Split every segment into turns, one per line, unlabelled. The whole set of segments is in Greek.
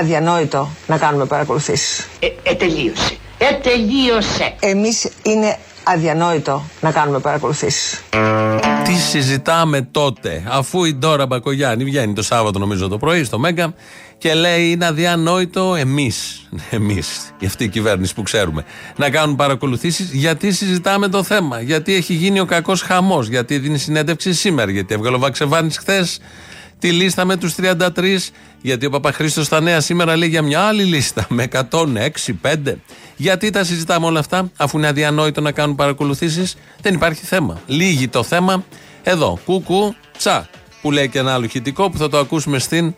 αδιανόητο να κάνουμε παρακολουθήσεις.
Ε, ε, τελείωσε. Ε, τελείωσε.
Εμείς είναι αδιανόητο να κάνουμε παρακολουθήσεις.
Τι συζητάμε τότε, αφού η Ντόρα Μπακογιάννη βγαίνει το Σάββατο, νομίζω το πρωί, στο Μέγκα και λέει είναι αδιανόητο εμείς, εμείς, η αυτή η κυβέρνηση που ξέρουμε, να κάνουν παρακολουθήσεις. Γιατί συζητάμε το θέμα, Γιατί έχει γίνει ο κακός χαμός, Γιατί δίνει συνέντευξη σήμερα, Γιατί έβγαλε ο Βαξεβάνης χθες τη λίστα με τους 33, γιατί ο Παπαχρήστος στα νέα σήμερα λέει για μια άλλη λίστα με 106, 5. Γιατί τα συζητάμε όλα αυτά, αφού είναι αδιανόητο να κάνουν παρακολουθήσεις, δεν υπάρχει θέμα. Λύγει το θέμα εδώ. Κούκου, τσα. Που λέει και ένα άλλο χητικό που θα το ακούσουμε στην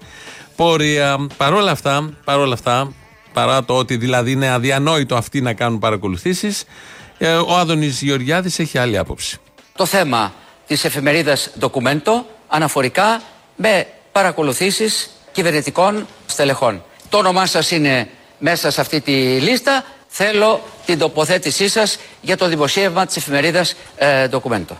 πορεία. Παρόλα αυτά, παρόλα αυτά, παρά το ότι δηλαδή είναι αδιανόητο αυτοί να κάνουν παρακολουθήσεις, ε, ο Άδωνης Γεωργιάδης έχει άλλη άποψη.
Το θέμα της εφημερίδας Documento αναφορικά με παρακολουθήσεις κυβερνητικών στελεχών. Το όνομά σας είναι μέσα σε αυτή τη λίστα. Θέλω την τοποθέτησή σας για το δημοσίευμα της εφημερίδας ε, Documento.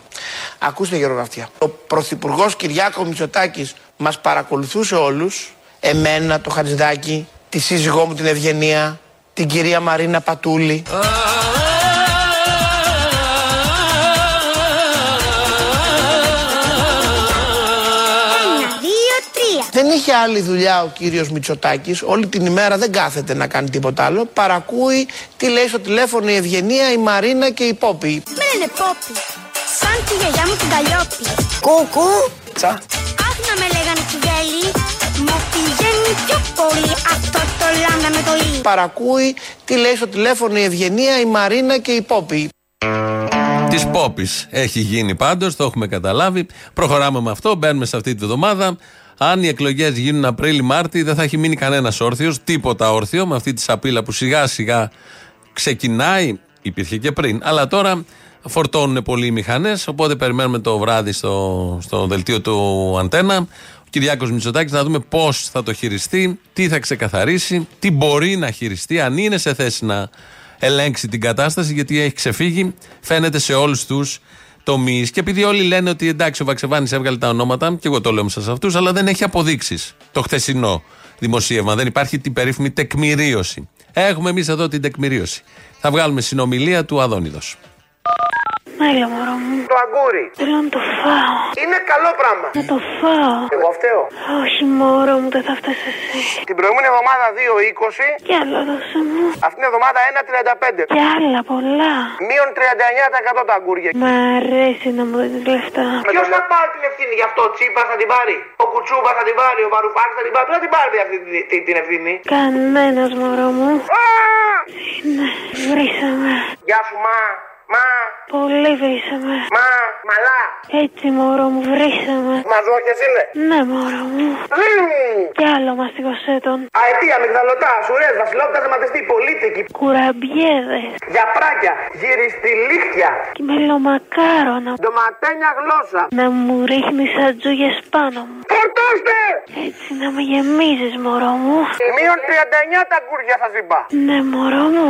Ακούστε γερογραφία. Ο Πρωθυπουργός Κυριάκος Μητσοτάκης μας παρακολουθούσε όλους. Εμένα, το Χατζηδάκη, τη σύζυγό μου την Ευγενία, την κυρία Μαρίνα Πατούλη. Είχε άλλη δουλειά ο κύριος Μητσοτάκης, όλη την ημέρα δεν κάθεται να κάνει τίποτα άλλο. Παρακούει τι λέει στο τηλέφωνο η Ευγενία, η Μαρίνα και η Πόπη.
Με λένε Πόπη, σαν τη γιαγιά μου την Καλλιόπη.
Κουκού. Τσα.
Αχ να με λέγανε κυβέλη, μου πηγαίνει πιο πολύ αυτό το λάμδα με το λί.
Παρακούει τι λέει στο τηλέφωνο η Ευγενία, η Μαρίνα και η Πόπη.
Της Πόπης έχει γίνει πάντως, το έχουμε καταλάβει. Προχωράμε με αυτό, μπαίνουμε σε αυτή τη βδομάδα. Αν οι εκλογές γίνουν Απρίλη-Μάρτι, δεν θα έχει μείνει κανένας όρθιος, τίποτα όρθιο, με αυτή τη σαπίλα που σιγά σιγά ξεκινάει. Υπήρχε και πριν. Αλλά τώρα φορτώνουν πολλοί οι μηχανές. Οπότε περιμένουμε το βράδυ στο, στο δελτίο του Αντένα. Ο Κυριάκος Μητσοτάκης να δούμε πώς θα το χειριστεί, τι θα ξεκαθαρίσει, τι μπορεί να χειριστεί, αν είναι σε θέση να ελέγξει την κατάσταση, γιατί έχει ξεφύγει. Φαίνεται σε όλους τους τομείς. Και επειδή όλοι λένε ότι εντάξει, ο Βαξεβάνης έβγαλε τα ονόματα, και εγώ το λέω σε αυτούς, αλλά δεν έχει αποδείξεις το χθεσινό δημοσίευμα. Δεν υπάρχει την περίφημη τεκμηρίωση. Έχουμε εμείς εδώ την τεκμηρίωση. Θα βγάλουμε συνομιλία του Αδόνιδος.
Έλα μωρό μου.
Το αγκούρι.
Θέλω να το φάω.
Είναι καλό πράγμα.
Να το φάω.
Εγώ φταίω.
Όχι μωρό μου, δεν θα φτάσει εσύ.
Την προηγούμενη εβδομάδα 2,20.
Κι άλλα δώσε μου.
Αυτήν την εβδομάδα 1,35.
Κι άλλα πολλά.
Μείον 39% τα αγκούρια.
Μ' αρέσει να μου δίνεις λεφτά.
Ποιος θα πάρει την ευθύνη γι' αυτό, ο Τσίπας θα την πάρει; Ο Κουτσούμπας θα την πάρει. Ο Βαρουφάκης θα την πάρει. Ποιος θα την πάρει αυτή την, την, την ευθύνη;
Κανένας μωρό μου.
Α!
Ναι, βρήσαμε.
Γεια σου, μα. Μα.
Πολύ βρήσαμε.
Μα. Μαλά.
Έτσι μωρό μου, βρήσαμε.
Μαζόχες είναι.
Ναι μωρό μου.
Μμμ.
Κι άλλο μαστιγωσέ τον.
Αετία, μυγδαλωτά, σουρές, βασιλόπτα, θεματιστή, πολίτικη.
Κουραμπιέδες.
Για πράκια, γυριστηλίχτια.
Και μελομακάρονα.
Ντοματένια γλώσσα.
Να μου ρίχνεις ατζούγες πάνω μου.
Φορτώστε!
Έτσι να με γεμίζεις μωρό μου.
Μείον 39 τα αγκούρια σας είπα.
Ναι μωρό μου.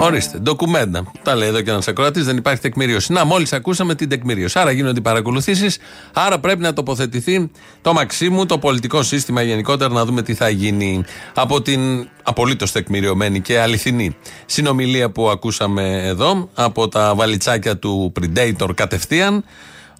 Ορίστε, ντοκουμέντα. Τα λέει εδώ και ένας ακροατής, δεν υπάρχει τεκμηρίωση. Να, μόλις ακούσαμε την τεκμηρίωση. Άρα γίνονται οι παρακολουθήσεις, άρα πρέπει να τοποθετηθεί το Μαξίμου, το πολιτικό σύστημα γενικότερα, να δούμε τι θα γίνει από την απολύτως τεκμηριωμένη και αληθινή συνομιλία που ακούσαμε εδώ από τα βαλιτσάκια του Predator κατευθείαν.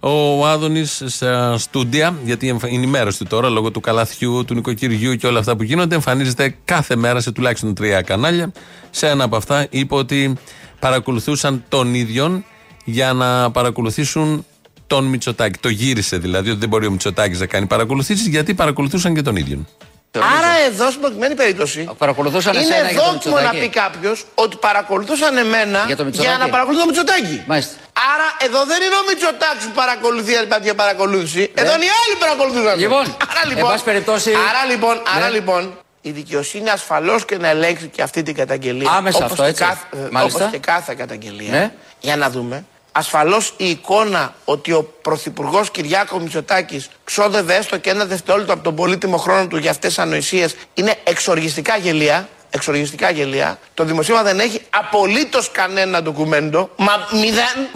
Ο Άδωνης στα στούντια, γιατί είναι η μέρα του τώρα λόγω του καλαθιού, του νοικοκυριού και όλα αυτά που γίνονται, εμφανίζεται κάθε μέρα σε τουλάχιστον τρία κανάλια. Σε ένα από αυτά είπε ότι παρακολουθούσαν τον ίδιον για να παρακολουθήσουν τον Μητσοτάκη. Το γύρισε δηλαδή ότι δεν μπορεί ο Μητσοτάκης να κάνει παρακολουθήσεις γιατί παρακολουθούσαν και τον ίδιον.
Άρα εδώ στην προκειμένη περίπτωση
Παρακολουθούσαν
είναι
εσένα για το
δόκιμο να
Μητσοτάκη.
πει κάποιος ότι παρακολουθούσαν εμένα
Για το Μητσοτάκη.
να παρακολουθούν το Μητσοτάκη.
Μάλιστα.
Άρα εδώ δεν είναι ο Μητσοτάκης που παρακολουθεί αν υπάρχει παρακολούθηση. Εδώ είναι οι άλλοι που παρακολουθούσαν.
Λοιπόν,
άρα
εν
λοιπόν,
πάση περιπτώσει-
άρα λοιπόν, άρα
Ναι.
λοιπόν η δικαιοσύνη ασφαλώς και να ελέγξει και αυτή την καταγγελία.
Άμεσα
όπως
αυτό,
και
έτσι.
κάθε-
Μάλιστα.
όπως και κάθε καταγγελία.
Ναι.
Για να δούμε. Ασφαλώς η εικόνα ότι ο Πρωθυπουργός Κυριάκος Μητσοτάκης ξόδευε έστω και ένα δευτερόλεπτο από τον πολύτιμο χρόνο του για αυτές τις ανοησίες είναι εξοργιστικά γελία. Εξοργιστικά γελία. Το δημοσίευμα δεν έχει απολύτως κανένα ντοκουμέντο. Μα μηδέν.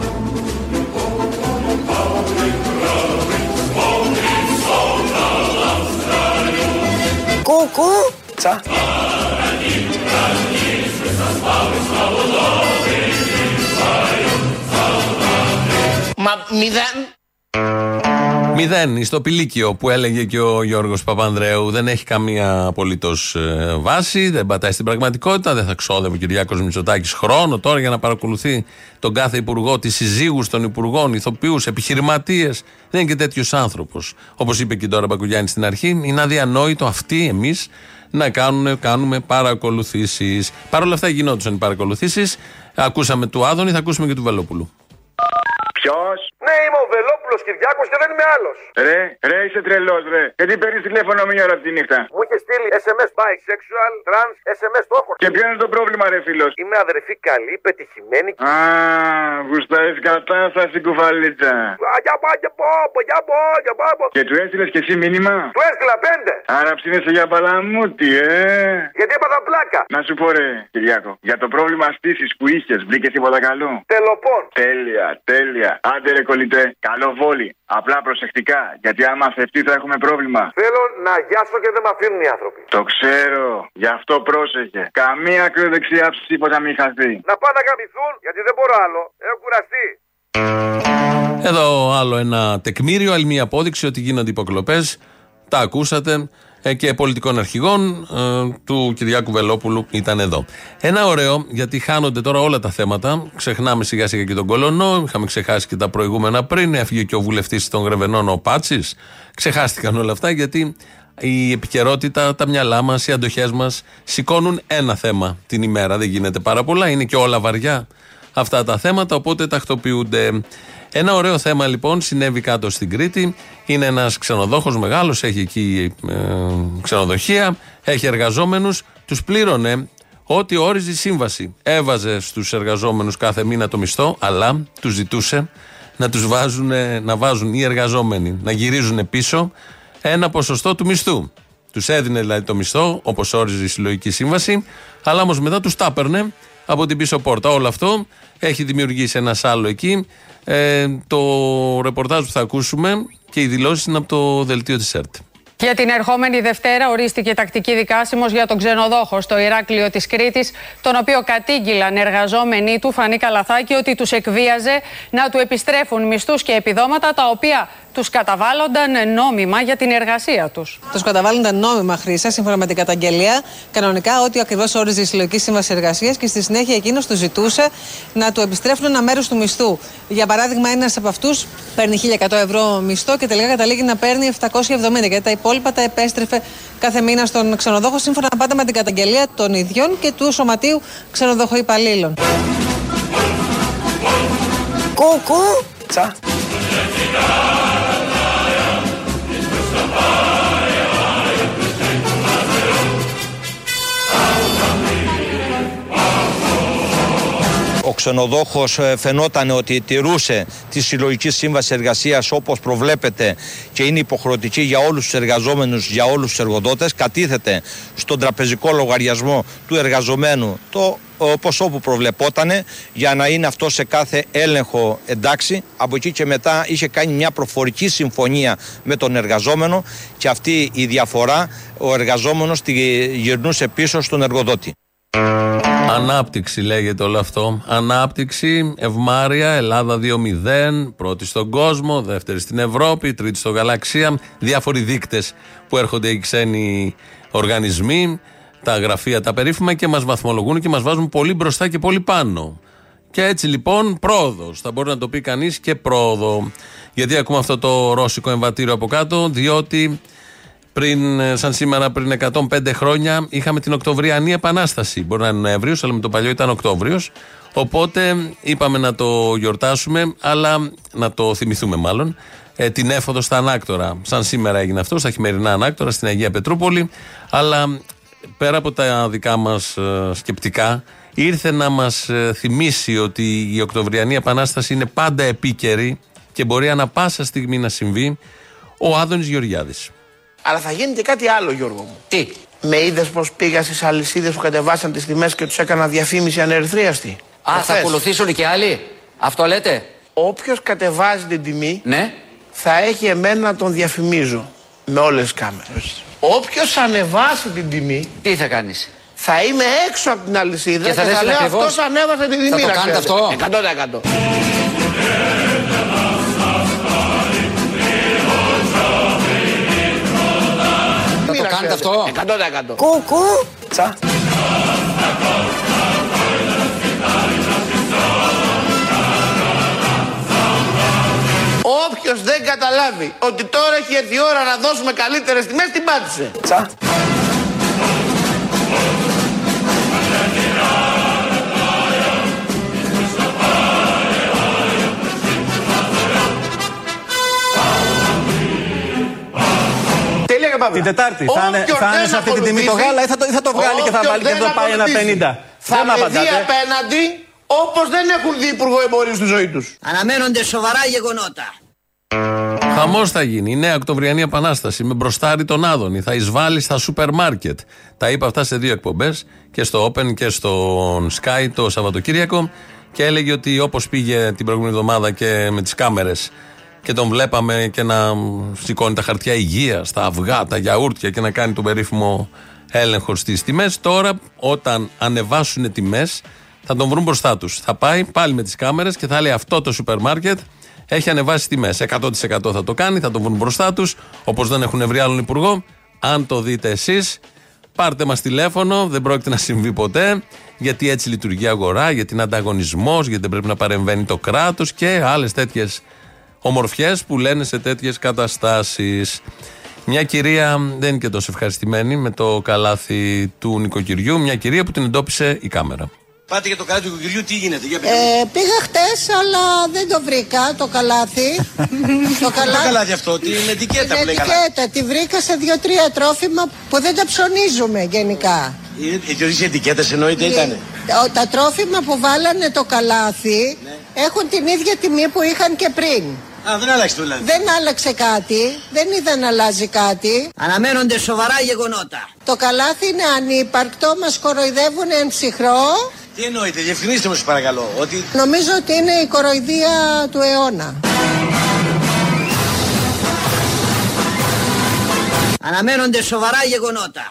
Κούκου.
Τσα. Μα μηδέν.
Μηδέν, στο πηλίκιο που έλεγε και ο Γιώργος Παπανδρέου. Δεν έχει καμία απολύτως βάση, δεν πατάει στην πραγματικότητα. Δεν θα ξόδευε ο Κυριάκος Μητσοτάκης χρόνο τώρα για να παρακολουθεί τον κάθε υπουργό, τις συζύγους των υπουργών, ηθοποιούς, επιχειρηματίες. Δεν είναι και τέτοιος άνθρωπος. Όπως είπε και τώρα Μπακουγιάννη στην αρχή, είναι αδιανόητο αυτοί εμείς να κάνουν, κάνουμε παρακολουθήσεις. Παρ' όλα αυτά γινόντουσαν οι παρακολουθήσεις. Ακούσαμε του Άδωνη, θα ακούσουμε και του Βελόπουλου.
Ποιος;
Ναι, είμαι ο Βελόπουλος Κυριάκος και δεν είμαι άλλος.
Ρε, ρε, είσαι τρελός, ρε. Γιατί παίρνεις τηλέφωνο μία ώρα τη νύχτα;
Μου είχε στείλει SMS bisexual, trans, SMS το έχω.
Και ποιο είναι το πρόβλημα, ρε φίλος;
Είμαι αδερφή καλή, πετυχημένη.
Α, γουστάρεις κατάσταση κουφαλίτσα.
Α, Για πω, για πω, πω, για πω, για πω, πω.
Και του έστειλες και εσύ μήνυμα;
Του έστειλα πέντε.
Άρα ψήνεσαι για παλαμούτι, ε.
Γιατί έπαθα πλάκα.
Να σου πω, ρε, Κυριάκο, για το πρόβλημα στήσης που είχες, βρήκες τίποτα καλό;
Τελοπών.
Τέλεια, τέλεια. Άντε ρε κολλητέ, καλό βόλι. Απλά προσεκτικά, γιατί άμα θευτεί θα έχουμε πρόβλημα.
Θέλω να γιάσω και δεν με αφήνουν οι άνθρωποι.
Το ξέρω, γι' αυτό πρόσεχε. Καμία ακροδεξιά ψήφο μην χαθεί.
Να πάνε να γαμηθούν, γιατί δεν μπορώ άλλο. Έχω κουραστεί.
Εδώ άλλο ένα τεκμήριο, άλλη μια απόδειξη ότι γίνονται υποκλοπές. Τα ακούσατε ε, και πολιτικών αρχηγών ε, του Κυριάκου Βελόπουλου ήταν εδώ. Ένα ωραίο, γιατί χάνονται τώρα όλα τα θέματα. Ξεχνάμε σιγά σιγά και τον Κολονό. Είχαμε ξεχάσει και τα προηγούμενα πριν. Έφυγε και ο βουλευτής των Γρεβενών, ο Πάτσης. Ξεχάστηκαν όλα αυτά γιατί η επικαιρότητα, τα μυαλά μας, οι αντοχές μας σηκώνουν ένα θέμα την ημέρα. Δεν γίνεται πάρα πολλά. Είναι και όλα βαριά αυτά τα θέματα, οπότε τακτοποιούνται. Ένα ωραίο θέμα λοιπόν συνέβη κάτω στην Κρήτη. Είναι ένας ξενοδόχος μεγάλος, έχει εκεί ε, ξενοδοχεία, έχει εργαζόμενους. Τους πλήρωνε ό,τι όριζε η σύμβαση. Έβαζε στους εργαζόμενους κάθε μήνα το μισθό, αλλά τους ζητούσε να τους βάζουν, να βάζουν οι εργαζόμενοι να γυρίζουν πίσω ένα ποσοστό του μισθού. Τους έδινε δηλαδή το μισθό, όπως όριζε η συλλογική σύμβαση, αλλά όμως μετά τους τα έπαιρνε από την πίσω πόρτα. Όλο αυτό έχει δημιουργήσει ένα άλλο εκεί. Ε, το ρεπορτάζ που θα ακούσουμε και οι δηλώσεις είναι από το δελτίο της ΕΡΤ.
Για την ερχόμενη Δευτέρα ορίστηκε τακτική δικάσιμος για τον ξενοδόχο στο Ηράκλειο της Κρήτης, τον οποίο κατήγγυλαν εργαζόμενοι του Φανή Καλαθάκη ότι τους εκβίαζε να του επιστρέφουν μισθούς και επιδόματα τα οποία τους καταβάλλονταν νόμιμα για την εργασία τους.
Τους καταβάλλονταν νόμιμα χρήσα σύμφωνα με την καταγγελία. Κανονικά, ό,τι ακριβώς όριζε η συλλογική σύμβαση εργασίας και στη συνέχεια εκείνος του ζητούσε να του επιστρέφουν ένα μέρος του μισθού. Για παράδειγμα, ένας από αυτούς παίρνει 1.100 ευρώ μισθό και τελικά καταλήγει να παίρνει 770 γιατί τα υπόλοιπα τα επέστρεφε κάθε μήνα στον ξενοδόχο σύμφωνα πάντα με την καταγγελία των ιδιών και του Σωματείου Ξενοδοχοϊπαλλήλων.
Κούκου.
Τσα.
Ο ξενοδόχος ε, φαινόταν ότι τηρούσε τη συλλογική σύμβαση εργασίας όπως προβλέπεται και είναι υποχρεωτική για όλους τους εργαζόμενους, για όλους τους εργοδότες. Κατήθεται στον τραπεζικό λογαριασμό του εργαζομένου το ο ποσό που προβλεπότανε για να είναι αυτό σε κάθε έλεγχο εντάξει. Από εκεί και μετά είχε κάνει μια προφορική συμφωνία με τον εργαζόμενο και αυτή η διαφορά ο εργαζόμενος τη γυρνούσε πίσω στον εργοδότη.
Ανάπτυξη λέγεται όλο αυτό. Ανάπτυξη, ευμάρεια, Ελλάδα 2-0, πρώτη στον κόσμο, δεύτερη στην Ευρώπη, τρίτη στο γαλαξία. Διάφοροι δείκτες που έρχονται οι ξένοι οργανισμοί, τα γραφεία τα περίφημα και μας βαθμολογούν και μας βάζουν πολύ μπροστά και πολύ πάνω. Και έτσι λοιπόν πρόοδος. Θα μπορεί να το πει κανείς και πρόοδο. Γιατί ακούμε αυτό το ρώσικο εμβατήριο από κάτω, διότι πριν, ε, σαν σήμερα, πριν 105 χρόνια, είχαμε την Οκτωβριανή Επανάσταση. Μπορεί να είναι Νοέμβριος, αλλά με το παλιό ήταν Οκτώβριος. Οπότε είπαμε να το γιορτάσουμε, αλλά να το θυμηθούμε μάλλον. Ε, την έφοδο στα Ανάκτορα. Σαν σήμερα έγινε αυτό, στα χειμερινά Ανάκτορα, στην Αγία Πετρούπολη. Αλλά πέρα από τα δικά μας σκεπτικά, ήρθε να μας θυμίσει ότι η Οκτωβριανή Επανάσταση είναι πάντα επίκαιρη και μπορεί ανα πάσα στιγμή να συμβεί ο Άδωνης Γεωργιάδης.
Αλλά θα γίνει και κάτι άλλο, Γιώργο μου.
Τι;
Με είδες πως πήγα στις αλυσίδες που κατεβάσαν τις τιμές και τους έκανα διαφήμιση ανερυθρίαστη;
Α, θα
Προχθές.
ακολουθήσουν και άλλοι; Αυτό λέτε;
Όποιος κατεβάζει την τιμή
Ναι.
θα έχει εμένα να τον διαφημίζω με όλες τις κάμερες. Όποιος ανεβάσει την τιμή
Τι θα κάνεις;
θα είμαι έξω από την αλυσίδα
Και
και
θα
θα,
λες
λέω
ακριβώς.
αυτός ανέβασε την τιμή.
Θα το
να
κάνετε
ξέρετε.
αυτό;
100%.
Κάνετε
ξέρετε.
αυτό.
100%.
Κουκού.
Τσα. Όποιος δεν καταλάβει ότι τώρα έχει έρθει η ώρα να δώσουμε καλύτερες τιμές, την πάτησε. Τσα. Τέλεια και πάμε.
Την Τετάρτη. Θα είναι,
Όποιος
θα είναι
δεν
σε αυτή τη τιμή το
ακολουθήσει-
γάλα ή θα το, ή θα το βγάλει και θα
όποιος
βάλει και
δεν
θα το πάει ένα
ακολουθήσει
50.
Θα
Δεν με
με δει
απαντάτε.
απέναντι όπως δεν έχουν δει υπουργό εμπορίου στη ζωή τους.
Αναμένονται σοβαρά γεγονότα.
Χαμός θα γίνει. Η νέα Οκτωβριανή Επανάσταση με μπροστάρι τον Άδωνη. Θα εισβάλλει στα σούπερ μάρκετ. Τα είπα αυτά σε δύο εκπομπές και στο Open και στο Sky το Σαββατοκύριακο. Και έλεγε ότι όπως πήγε την προηγούμενη εβδομάδα και με τις κάμερες και τον βλέπαμε και να σηκώνει τα χαρτιά υγεία, τα αυγά, τα γιαούρτια και να κάνει τον περίφημο έλεγχο στις τιμές. Τώρα, όταν ανεβάσουν τιμές, θα τον βρουν μπροστά τους. Θα πάει πάλι με τις κάμερες και θα λέει αυτό το σούπερ μάρκετ έχει ανεβάσει τιμές. 100% θα το κάνει, θα τον βρουν μπροστά τους, όπως δεν έχουν βρει άλλον υπουργό. Αν το δείτε εσείς, πάρτε μας τηλέφωνο, δεν πρόκειται να συμβεί ποτέ. Γιατί έτσι λειτουργεί η αγορά, γιατί είναι ανταγωνισμός, γιατί δεν πρέπει να παρεμβαίνει το κράτος και άλλες τέτοιες ομορφιές που λένε σε τέτοιες καταστάσεις. Μια κυρία δεν είναι και τόσο ευχαριστημένη με το καλάθι του νοικοκυριού. Μια κυρία που την εντόπισε η κάμερα.
Πάτε για το καλάθι του κουκυριού, τι γίνεται, για πείτε.
Ε, πήγα χτες αλλά δεν το βρήκα το καλάθι. το
Το καλάθι αυτό, την ετικέτα
Την
που λέει καλά.
ετικέτα, τη βρήκα σε δύο-τρία τρόφιμα που δεν τα ψωνίζουμε γενικά.
Οι ετικέτες εννοείται ήταν.
Ο- Τα τρόφιμα που βάλανε το καλάθι έχουν την ίδια τιμή που είχαν και πριν.
Α, δεν άλλαξε το δηλαδή.
Δεν άλλαξε κάτι, δεν είδα να αλλάζει κάτι.
Αναμένονται σοβαρά γεγονότα.
Το καλάθι είναι ανύπαρκτο, μας κοροϊδεύουν εν ψυχρό.
Τι εννοείται, διευκρινίστε μου σας παρακαλώ. Ότι
Νομίζω ότι είναι η κοροϊδία του αιώνα.
Αναμένονται σοβαρά γεγονότα.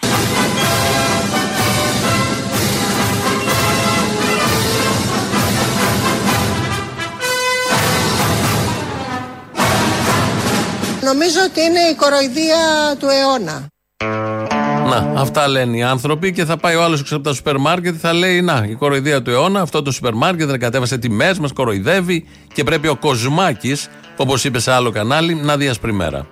Νομίζω ότι είναι η κοροϊδία του αιώνα.
Να, αυτά λένε οι άνθρωποι και θα πάει ο άλλος έξω από τα σούπερ μάρκετ και θα λέει: Να, η κοροϊδία του αιώνα, αυτό το σούπερ μάρκετ δεν κατέβασε τιμές, μας κοροϊδεύει και πρέπει ο κοσμάκης, όπως είπε σε άλλο κανάλι, να δει άσπρη μέρα.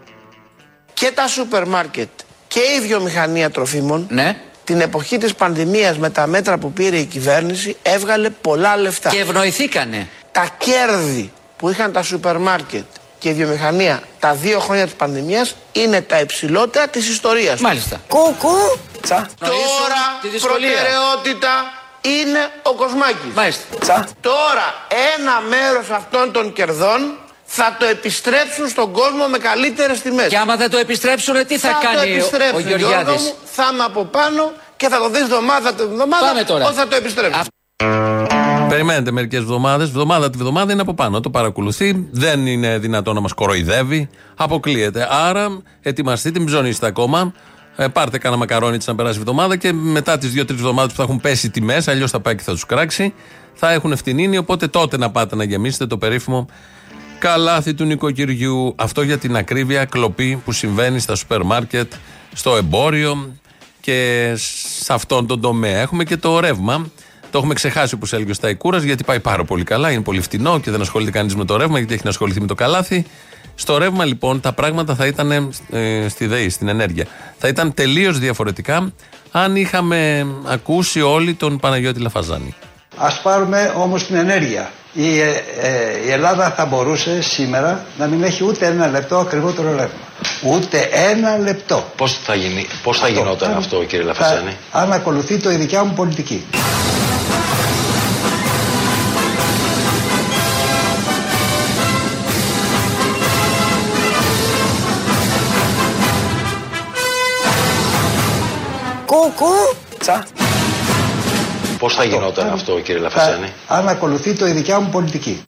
Και τα σούπερ μάρκετ και η βιομηχανία τροφίμων
Ναι.
την εποχή της πανδημίας με τα μέτρα που πήρε η κυβέρνηση έβγαλε πολλά λεφτά.
Και ευνοηθήκανε.
Τα κέρδη που είχαν τα σούπερ μάρκετ και η βιομηχανία τα δύο χρόνια της πανδημίας είναι τα υψηλότερα της ιστορίας.
Μάλιστα.
Κούκου.
Τσα.
Νοήσουν
Τώρα
τη δυσκολία.
προτεραιότητα είναι ο Κοσμάκης.
Μάλιστα.
Τσα. Τώρα ένα μέρος αυτών των κερδών θα το επιστρέψουν στον κόσμο με καλύτερες τιμές.
Και άμα δεν το επιστρέψουν, τι θα,
το
κάνει ο, ο
επιστρέψουν, Γιώργο
Γεωργιάδης.
μου, θα είμαι από πάνω και θα το δεις εβδομάδα την εβδομάδα
Πάμε τώρα.
ότι θα το επιστρέψουν.
Περιμένετε μερικές εβδομάδες. Βδομάδα τη βδομάδα είναι από πάνω. Το παρακολουθεί. Δεν είναι δυνατό να μας κοροϊδεύει. Αποκλείεται. Άρα ετοιμαστείτε, μην ψωνίσετε ακόμα. Ε, πάρτε κάνα μακαρόνι της να περάσει η εβδομάδα και μετά τις δύο-τρεις εβδομάδες που θα έχουν πέσει οι τιμές, αλλιώς θα πάει και θα τους κράξει, θα έχουν φτηνίνει. Οπότε τότε να πάτε να γεμίσετε το περίφημο καλάθι του νοικοκυριού. Αυτό για την ακρίβεια κλοπή που συμβαίνει στα σούπερ μάρκετ, στο εμπόριο και σε αυτόν τον τομέα. Έχουμε και το ρεύμα. Το έχουμε ξεχάσει όπως έλεγε ο Σταϊκούρα, γιατί πάει πάρα πολύ καλά, είναι πολύ φτηνό και δεν ασχολείται κανείς με το ρεύμα, γιατί έχει να ασχοληθεί με το καλάθι. Στο ρεύμα λοιπόν τα πράγματα θα ήταν ε, στη ΔΕΗ, στην ενέργεια. Θα ήταν τελείως διαφορετικά αν είχαμε ακούσει όλοι τον Παναγιώτη Λαφαζάνη.
Ας πάρουμε όμως την ενέργεια. η, ε, ε, η Ελλάδα θα μπορούσε σήμερα να μην έχει ούτε ένα λεπτό ακριβότερο ρεύμα. Ούτε ένα λεπτό.
Πώς θα, γίνει, πώς θα γινόταν
Αν-
αυτό κύριε
θα-
Λαφασάνη.
αν ακολουθεί το η δικιά μου πολιτική.
Κουκού.
Τσα.
Πώς θα γινόταν αυτό κύριε Λαφασάνη.
Θα- αν ακολουθεί το η δικιά μου πολιτική.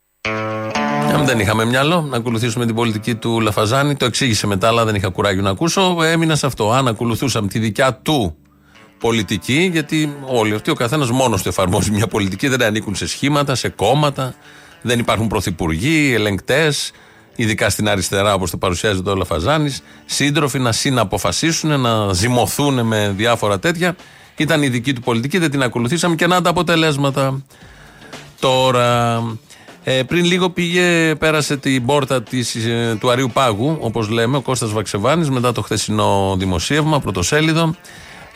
Αν δεν είχαμε μυαλό να ακολουθήσουμε την πολιτική του Λαφαζάνη, το εξήγησε μετά, αλλά δεν είχα κουράγιο να ακούσω. Έμεινα σε αυτό. Αν ακολουθούσαμε τη δικιά του πολιτική, γιατί όλοι αυτοί, ο καθένας μόνος του εφαρμόζει μια πολιτική, δεν ανήκουν σε σχήματα, σε κόμματα, δεν υπάρχουν πρωθυπουργοί, ελεγκτές, ειδικά στην αριστερά όπως το παρουσιάζεται ο Λαφαζάνης, σύντροφοι να συναποφασίσουν, να ζυμωθούν με διάφορα τέτοια. Ήταν η δική του πολιτική, δεν την ακολουθήσαμε και να τα αποτελέσματα. Τώρα, ε, πριν λίγο πήγε, πέρασε την πόρτα της, ε, του Αρίου Πάγου, όπως λέμε, ο Κώστας Βαξεβάνης, μετά το χθεσινό δημοσίευμα, πρωτοσέλιδο.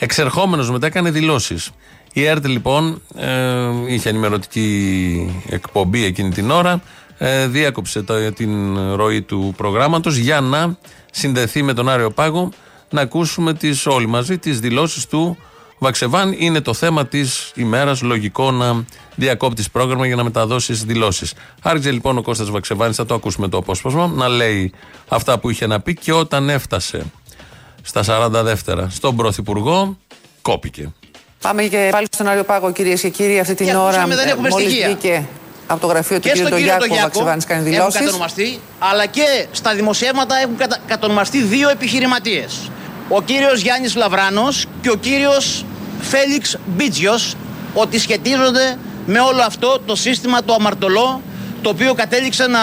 Εξερχόμενος μετά έκανε δηλώσεις. Η ΕΡΤ λοιπόν ε, είχε ενημερωτική εκπομπή εκείνη την ώρα, ε, διέκοψε το- την ροή του προγράμματος για να συνδεθεί με τον Άριο Πάγο, να ακούσουμε τις, όλοι μαζί τις δηλώσεις του Βαξεβάν είναι το θέμα της ημέρας. Λογικό να διακόπτεις πρόγραμμα για να μεταδώσεις δηλώσεις. Άρχισε λοιπόν ο Κώστας Βαξεβάνης, θα το ακούσουμε το απόσπασμα, να λέει αυτά που είχε να πει και όταν έφτασε στα 40 δεύτερα στον Πρωθυπουργό, κόπηκε.
Πάμε και πάλι στον Άριο Πάγο, κυρίες και κύριοι. Αυτή την
Και
ώρα
ακούσαμε, δεν έχουμε
μόλις
στοιχεία.
βγήκε από το γραφείο του
και
κ.
στον κύριο
Ντογιάκου ο
Τογιάκο
Βαξεβάνη κάνει
έχουν
δηλώσεις.
κατονομαστεί, αλλά και στα δημοσιεύματα έχουν κατα... κατονομαστεί δύο επιχειρηματίες. Ο κύριος Γιάννης Λαβράνος και ο κύριος Φέλιξ Μπίτζιος, ότι σχετίζονται με όλο αυτό το σύστημα το αμαρτωλό, το οποίο κατέληξε να,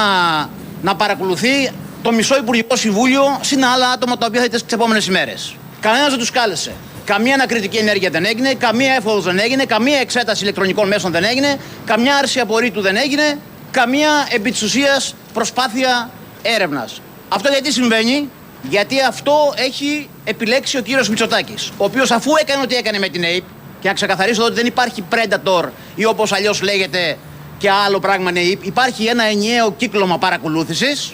να παρακολουθεί το μισό Υπουργικό Συμβούλιο συν άλλα άτομα τα οποία θα ήταν στις επόμενες ημέρες. Κανένας δεν τους κάλεσε. Καμία ανακριτική ενέργεια δεν έγινε, καμία έφοδος δεν έγινε, καμία εξέταση ηλεκτρονικών μέσων δεν έγινε, καμιά άρση απορρίτου δεν έγινε, καμία επί της ουσίας προσπάθεια έρευνας. Αυτό γιατί συμβαίνει, γιατί αυτό έχει επιλέξει ο κύριος Μητσοτάκης, ο οποίος αφού έκανε ό,τι έκανε με την ΑΕΠ, και να ξεκαθαρίσω εδώ ότι δεν υπάρχει Predator ή όπως αλλιώς λέγεται και άλλο πράγμα είναι ΑΕΠ, υπάρχει ένα ενιαίο κύκλωμα παρακολούθησης,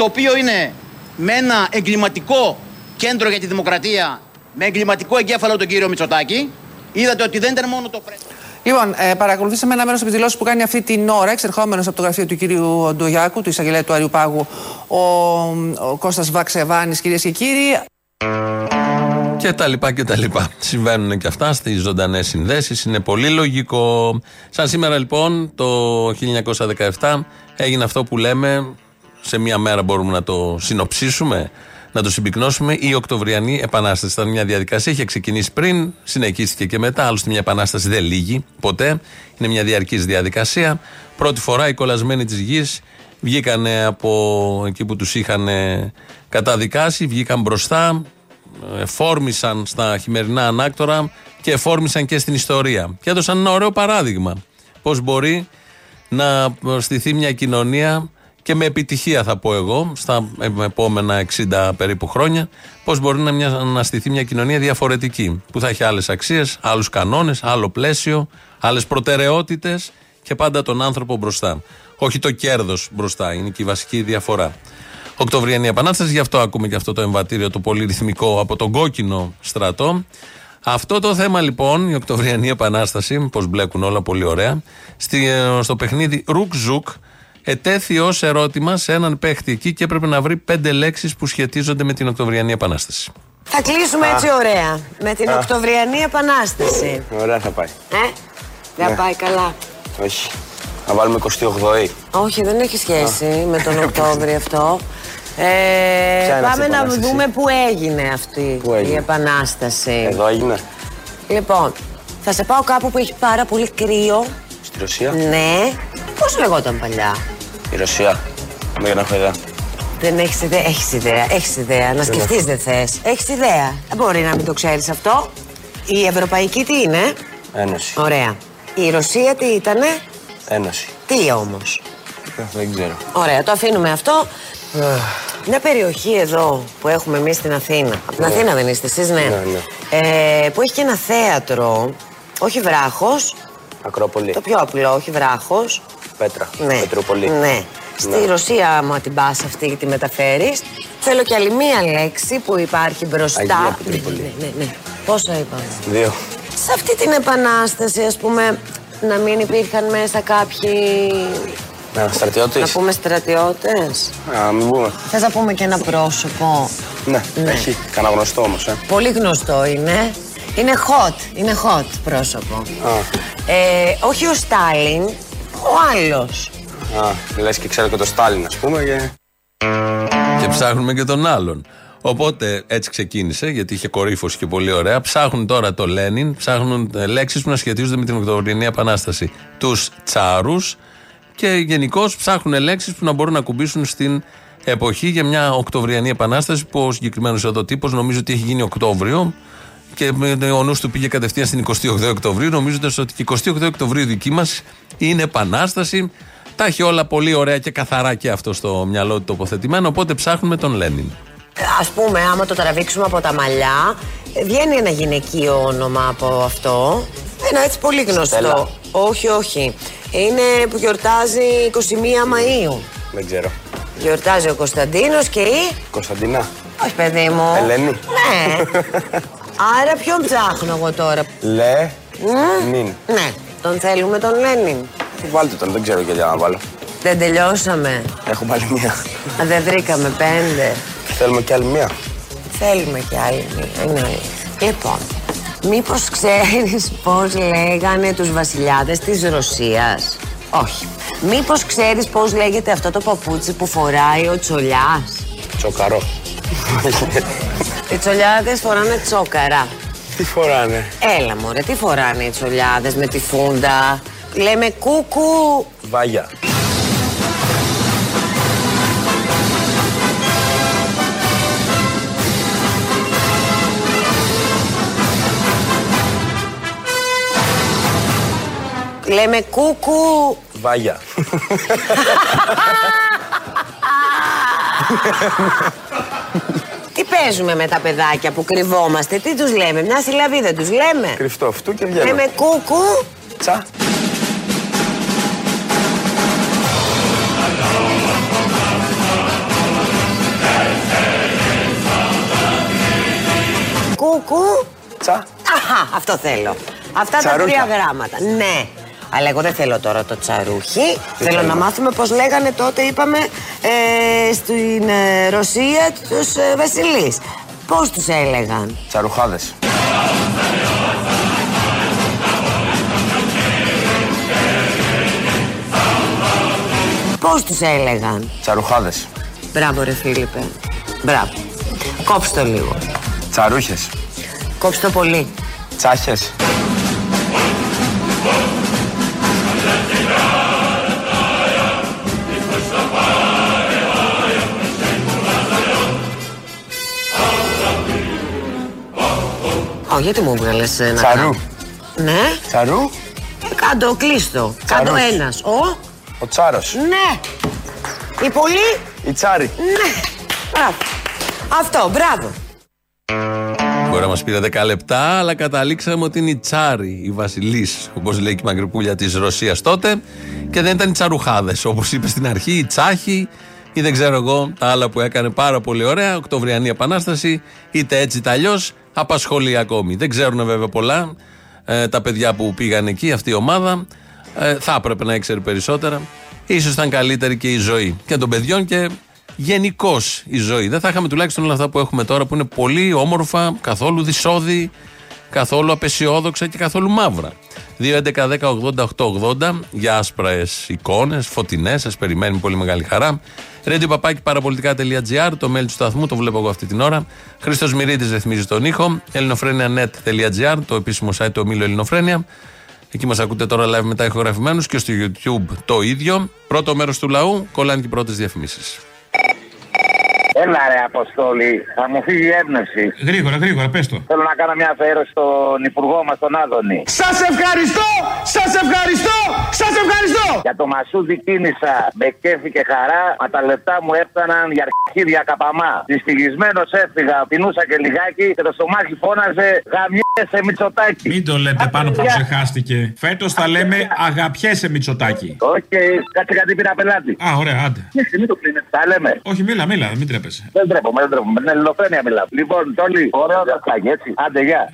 το οποίο είναι με ένα εγκληματικό κέντρο για τη δημοκρατία, με εγκληματικό εγκέφαλο τον κύριο Μητσοτάκη. Είδατε ότι δεν ήταν μόνο το
Λοιπόν, ε, παρακολουθήσαμε ένα μέρος από τις δηλώσεις που κάνει αυτή την ώρα, εξερχόμενος από το γραφείο του κυρίου Ντογιάκου, του εισαγγελέα του Αριού Πάγου, ο, ο Κώστας Βαξεβάνης, κυρίες και κύριοι.
Και τα λοιπά και τα λοιπά. Συμβαίνουν και αυτά στις ζωντανές συνδέσεις. Είναι πολύ λογικό. Σαν σήμερα λοιπόν το 1917 έγινε αυτό που λέμε. Σε μία μέρα μπορούμε να το συνοψίσουμε, να το συμπυκνώσουμε. Η Οκτωβριανή Επανάσταση ήταν μια διαδικασία. Είχε ξεκινήσει πριν, συνεχίστηκε και μετά. Άλλωστε, μια επανάσταση δεν λύγει ποτέ. Είναι μια διαρκής διαδικασία. Πρώτη φορά οι κολλασμένοι της γης βγήκαν από εκεί που τους είχαν καταδικάσει, βγήκαν μπροστά, ε, φόρμησαν στα χειμερινά ανάκτορα και φόρμησαν και στην ιστορία. Και έδωσαν ένα ωραίο παράδειγμα. Πώς μπορεί να στηθεί μια κοινωνία και με επιτυχία θα πω εγώ, στα επόμενα 60 περίπου χρόνια, πώς μπορεί να, μια, να στηθεί μια κοινωνία διαφορετική, που θα έχει άλλες αξίες, άλλους κανόνες, άλλο πλαίσιο, άλλες προτεραιότητες και πάντα τον άνθρωπο μπροστά. Όχι το κέρδος μπροστά, είναι και η βασική διαφορά. Οκτωβριανή Επανάσταση, γι' αυτό ακούμε και αυτό το εμβατήριο το πολυρυθμικό από τον κόκκινο στρατό. Αυτό το θέμα λοιπόν, η Οκτωβριανή Επανάσταση, πώς μπλέκουν όλα πολύ ωραία, στη, ε, στο παιχνίδι Ρουκ Ζουκ, ετέθη ως ερώτημα σε έναν παίχτη εκεί και έπρεπε να βρει πέντε λέξεις που σχετίζονται με την Οκτωβριανή Επανάσταση.
Θα κλείσουμε
Α.
έτσι ωραία. Με την
Α.
Οκτωβριανή Επανάσταση.
Ωραία θα πάει.
Ε, δεν
Ναι.
πάει καλά.
Όχι. Να βάλουμε 28η.
Όχι, δεν έχει σχέση με τον Οκτώβριο αυτό. Ε,
Ποια είναι αυτή
πάμε
η
να
Επανάσταση;
δούμε πού έγινε αυτή
Πού έγινε;
η Επανάσταση.
Εδώ έγινε.
Λοιπόν, θα σε πάω κάπου που έχει πάρα πολύ κρύο.
Στη Ρωσία;
Ναι. Πώς λεγόταν παλιά;
Η Ρωσία. Με για να έχω ιδέα.
Δεν έχεις ιδέα. Έχεις ιδέα. Έχεις ιδέα. Να
Δεν
σκεφτείς
έχω.
δεν θες. Έχεις ιδέα. Δεν μπορεί να μην το ξέρεις αυτό. Η Ευρωπαϊκή τι είναι;
Ένωση.
Ωραία. Η Ρωσία τι ήτανε;
Ένωση.
Τι όμως;
Ε, Δεν ξέρω.
Ωραία, το αφήνουμε αυτό. Μια περιοχή εδώ που έχουμε εμείς στην Αθήνα. Από την
Ναι.
Αθήνα δεν είστε εσείς, ναι.
Ναι, ναι.
Ε, που έχει και ένα θέατρο. Όχι βράχος.
Ακρόπολη.
Το πιο απλό, όχι βράχος.
Πέτρα.
Ναι.
Πετροπολί.
Ναι. Στη Ρωσία, άμα την πας αυτή τη μεταφέρεις, θέλω κι άλλη μία λέξη που υπάρχει μπροστά.
Αγία
ναι,
Πετρούπολη.
ναι, ναι, ναι. Πόσο είπαμε;
Δύο.
Σε αυτή την επανάσταση, ας πούμε, να μην υπήρχαν μέσα κάποιοι.
Ναι, στρατιώτη.
Να πούμε στρατιώτες;
Α, μην πούμε.
Θες να πούμε και ένα πρόσωπο;
Ναι,
Ναι.
έχει. Κανένα γνωστό όμως, ε.
Πολύ γνωστό είναι. Είναι hot. Είναι hot πρόσωπο.
Α,
Ε, όχι ο Στάλιν, ο άλλος.
α, λες και ξέρω και το Στάλιν, ας πούμε. Και...
Και ψάχνουμε και τον άλλον. Οπότε έτσι ξεκίνησε, γιατί είχε κορύφωση και πολύ ωραία. Ψάχνουν τώρα το Λένιν, ψάχνουν λέξεις που να σχετίζονται με την Οκτωβριανή Επανάσταση. Τους τσάρους και γενικώ ψάχνουν λέξεις που να μπορούν να ακουμπήσουν στην εποχή για μια Οκτωβριανή Επανάσταση που ο συγκεκριμένος εδώ τύπος νομίζω ότι έχει γίνει Οκτώβριο και με- ο νους του πήγε κατευθείαν στην 28 Οκτωβρίου, νομίζοντας ότι και 28 Οκτωβρίου δική μας είναι Επανάσταση. Τα έχει όλα πολύ ωραία και καθαρά και αυτό στο μυαλό του τοποθετημένο. Οπότε ψάχνουμε τον Λένιν.
Ας πούμε, άμα το τραβήξουμε από τα μαλλιά, ε, βγαίνει ένα γυναικείο όνομα από αυτό. Ένα έτσι πολύ γνωστό.
Στέλλα.
Όχι, όχι. Είναι που γιορτάζει 21 Μαΐου.
Δεν ξέρω.
Γιορτάζει ο Κωνσταντίνος και η...
Κωνσταντινά.
Όχι, παιδί μου.
Ελένη.
Ναι. Άρα ποιον ψάχνω εγώ τώρα;
Λε.
Μμ.
Νιν.
Ναι, τον θέλουμε τον Λένιν.
Βάλτε τον, δεν ξέρω και τι να βάλω.
Δεν τελειώσαμε.
Έχω πάλι μία.
Α, δεν βρήκαμε πέντε.
Θέλουμε κι άλλη μία.
Θέλουμε κι άλλη μία. Είναι αλήθεια. Λοιπόν, μήπως ξέρεις πώς λέγανε τους βασιλιάδες της Ρωσίας; Όχι. Μήπως ξέρεις πώς λέγεται αυτό το παπούτσι που φοράει ο Τσολιάς;
Τσοκαρό.
Οι Τσολιάδες φοράνε τσόκαρα.
Τι φοράνε;
Έλα μωρέ, τι φοράνε οι Τσολιάδες με τη φούντα; Λέμε κούκου.
Βάγια.
Λέμε κούκου.
Βάγια.
Τι παίζουμε με τα παιδάκια που κρυβόμαστε, τι τους λέμε, μια συλλαβή δεν τους λέμε;
Κρυφτό αυτού και βγαίνω.
Λέμε κούκου.
Τσα.
Κούκου.
Τσα.
Αχα, αυτό θέλω. Αυτά τα
Τσαρούχια.
τρία γράμματα. Ναι. Αλλά εγώ δεν θέλω τώρα το τσαρούχι. θέλω
θέλουμε.
να μάθουμε πώς λέγανε τότε, είπαμε, ε, στην ε, Ρωσία τους ε, βασιλείς. Πώς τους έλεγαν;
Τσαρουχάδες.
Πώς τους έλεγαν;
Τσαρουχάδες.
Μπράβο ρε Φίλιππε. Μπράβο. Κόψτε το λίγο.
Τσαρούχες.
Κόψτε το πολύ.
Τσάχες.
Ω, γιατί μου έβγαλες ένα.
Τσαρού.
Ναι.
Τσαρού.
Ε, Κάντο, κλείστο. Κάντο
Τσαρούς.
ένας. Ο;
Ο Τσάρος.
Ναι. Η πολύ;
Η Τσάρη.
Ναι. Μπράβο. Αυτό, μπράβο.
Μπορεί να μας πήρε 10 λεπτά, αλλά καταλήξαμε ότι είναι η Τσάρη, η Βασιλής, όπως λέει και η Μαγκρυπούλια της Ρωσίας τότε. Και δεν ήταν οι Τσαρουχάδες, όπως είπε στην αρχή, η Τσάχη ή δεν ξέρω εγώ, τα άλλα που έκανε πάρα πολύ ωραία. Οκτωβριανή Επανάσταση, είτε έτσι είτε αλλιώς, απασχολεί ακόμη. Δεν ξέρουν βέβαια πολλά ε, τα παιδιά που πήγαν εκεί, αυτή η ομάδα. Ε, θα έπρεπε να ήξερε περισσότερα. Ίσως ήταν καλύτερη και η ζωή και των παιδιών και γενικώς η ζωή. Δεν θα είχαμε τουλάχιστον όλα αυτά που έχουμε τώρα που είναι πολύ όμορφα, καθόλου δυσόδη, καθόλου απεσιόδοξα και καθόλου μαύρα. 2.11.10.80.880 για άσπρες εικόνες, φωτεινές, σας περιμένει με πολύ μεγάλη χαρά. Radio παπάκι παραπολιτικά.gr, το mail του σταθμού, το βλέπω εγώ αυτή την ώρα. Χρήστος Μυρίδης ρυθμίζει τον ήχο. ελληνοφρένια.net.gr, το επίσημο site του ομίλου Ελληνοφρένια. Εκεί μας ακούτε τώρα live μετά ηχογραφημένους και στο YouTube το ίδιο. Πρώτο μέρος του λαού, κολλάνε και οι πρώτες διαφημίσεις.
Έλα ρε Αποστόλη, θα μου φύγει η έμπνευση.
Γρήγορα, γρήγορα, πες το.
Θέλω να κάνω μια αφαίρεση στον Υπουργό μας, τον Άδωνη.
Σας ευχαριστώ! Σας ευχαριστώ! Σας ευχαριστώ!
Για το Μασούδι κίνησα με κέφι και χαρά, μα τα λεπτά μου έφταναν για αρχίδια καπαμά. Δυστυχισμένος έφυγα, πεινούσα και λιγάκι και το στομάχι φώναζε γαμιέ αγαπιέσαι Μητσοτάκη.
Μην το λέτε πάνω που ξεχάστηκε. Φέτος θα λέμε αγαπιέσαι Μητσοτάκη.
Όχι, κάτσε κάτι πήρα πελάτη.
Α, ωραία, άντε.
Μην το κλείνει. Τα λέμε.
Όχι, μίλα, μίλα, μην τρέπεσαι.
Δεν τρέπομαι, δεν τρέπομαι. Με την ελληνοφρένεια μιλάω. Λοιπόν, Τόλι, ωραία τα φάγει, έτσι. Άντε, γεια.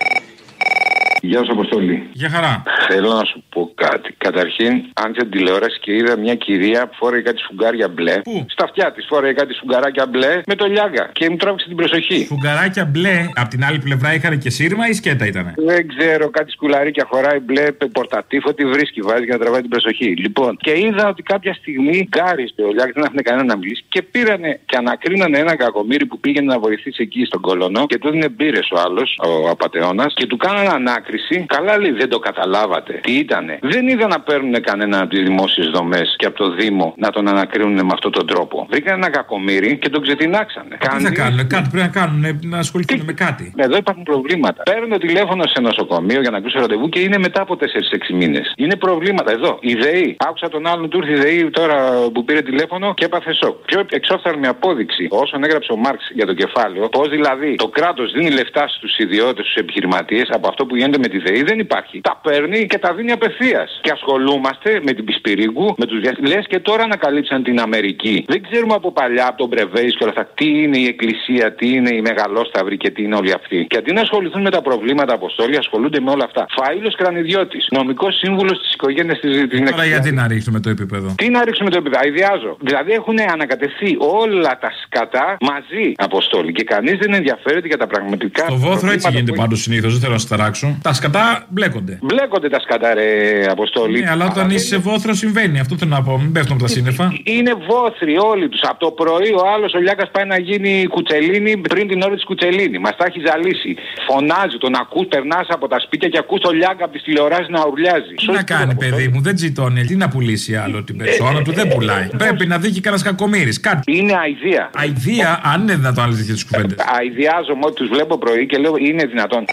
Γεια σου, Αποστολή.
Για χαρά.
Θέλω να σου πω κάτι. Καταρχήν, άνοιξα την τηλεόραση και είδα μια κυρία που φόρεε κάτι σφουγγάρια μπλε.
Πού;
Στα αυτιά της φόρεε κάτι σφουγγαράκια μπλε με το λιάγκα. Και μου τράβηξε την προσοχή.
Φουγκαράκια μπλε, απ' την άλλη πλευρά είχαν και σύρμα ή σκέτα ήτανε;
Δεν ξέρω, κάτι σκουλαρίκια χωράει μπλε, πορτατήφο, τι βρίσκει, βάζει για να τραβάει την προσοχή. Λοιπόν, και είδα ότι κάποια στιγμή γκάρισε ο Λιάγκα, δεν άφηνε κανένα να μιλήσει και πήρανε και ανακρίνανε ένα κακομίρι που πήγαινε να βοηθήσει εκεί στον κολονό και του έδινε μπύρες ο άλλος, ο απαταιώνα, και του κάνανε ανάκριση. Καλά λέει, δεν το καταλάβατε. Τι ήτανε; Δεν είδα να παίρνουν κανένα από τις δημόσιες δομές και από το Δήμο να τον ανακρίνουν με αυτόν τον τρόπο. Βρήκαν ένα κακομίρι και τον ξετινάξανε.
Τι θα κάνουν, κάτι πρέπει να κάνουν, να ασχοληθούν με κάτι.
Εδώ υπάρχουν προβλήματα. Παίρνω τηλέφωνο σε νοσοκομείο για να κλείσω ραντεβού και είναι μετά από 4-6 μήνες. Είναι προβλήματα εδώ. Η ΔΕΗ. Άκουσα τον άλλον του ήρθε η ΔΕΗ τώρα που πήρε τηλέφωνο και έπαθε σοκ. Πιο εξόφθαλμη απόδειξη όσον έγραψε ο Μάρξ για το κεφάλαιο, πώς δηλαδή το κράτος δίνει λεφτά στους ιδιώτες, στους επιχειρηματίες από αυτό που γίνεται με τη ΔΕΗ δεν υπάρχει. Τα παίρνει και τα δίνει απευθείας. Και ασχολούμαστε με την Πισπυρίγκου, με τους διαστημικού. Λες και τώρα ανακαλύψαν την Αμερική. Δεν ξέρουμε από παλιά, από τον Πρεβέης και όλα αυτά, τι είναι η Εκκλησία, τι είναι η Μεγαλόσταυρη και τι είναι όλοι αυτοί. Και αντί να ασχοληθούν με τα προβλήματα αποστόλη, ασχολούνται με όλα αυτά. Φάιλος Κρανιδιώτης, νομικός σύμβουλος της οικογένειας τη
Τώρα γιατί να ρίξουμε το επίπεδο;
Τι να ρίξουμε το επίπεδο, αειδιάζω. Δηλαδή έχουν ανακατευθεί όλα τα σκατά μαζί αποστόλη και κανείς δεν ενδιαφέρεται για τα πραγματικά.
Στο βόθρο έτσι
προβλήματα
γίνεται
που-
πάντως συνήθως, δεν θέλω να σας ταράξω. Τα σκατά μπλέκονται.
Μπλέκονται τα σκατά, ρε Αποστόλη.
Ναι, αλλά όταν είσαι σε βόθρος συμβαίνει. Αυτό θέλω να πω. Μην πέφτουν από τα σύννεφα.
Είναι βόθροι όλοι τους. Από το πρωί ο άλλος ο Λιάκας πάει να γίνει κουτσελίνη πριν την ώρα της κουτσελίνη. Μας τα έχει ζαλίσει. Φωνάζει, τον ακούς, περνάς από τα σπίτια και ακούς το Λιάκα από τις τηλεοράσεις να ουρλιάζει.
Τι να κάνει, παιδί μου, δεν τζιτώνει. Τι να πουλήσει άλλο την περσόνα του, δεν πουλάει. Πρέπει να δει και κανένα κακομίρι. Κάτι.
Είναι αηδία.
Αηδία, αν είναι δυνατόν άλλε τέτοιε κουβέντες.
Αειδιάζομαι ότι τους βλέπω πρωί και λέω είναι δυνατόν.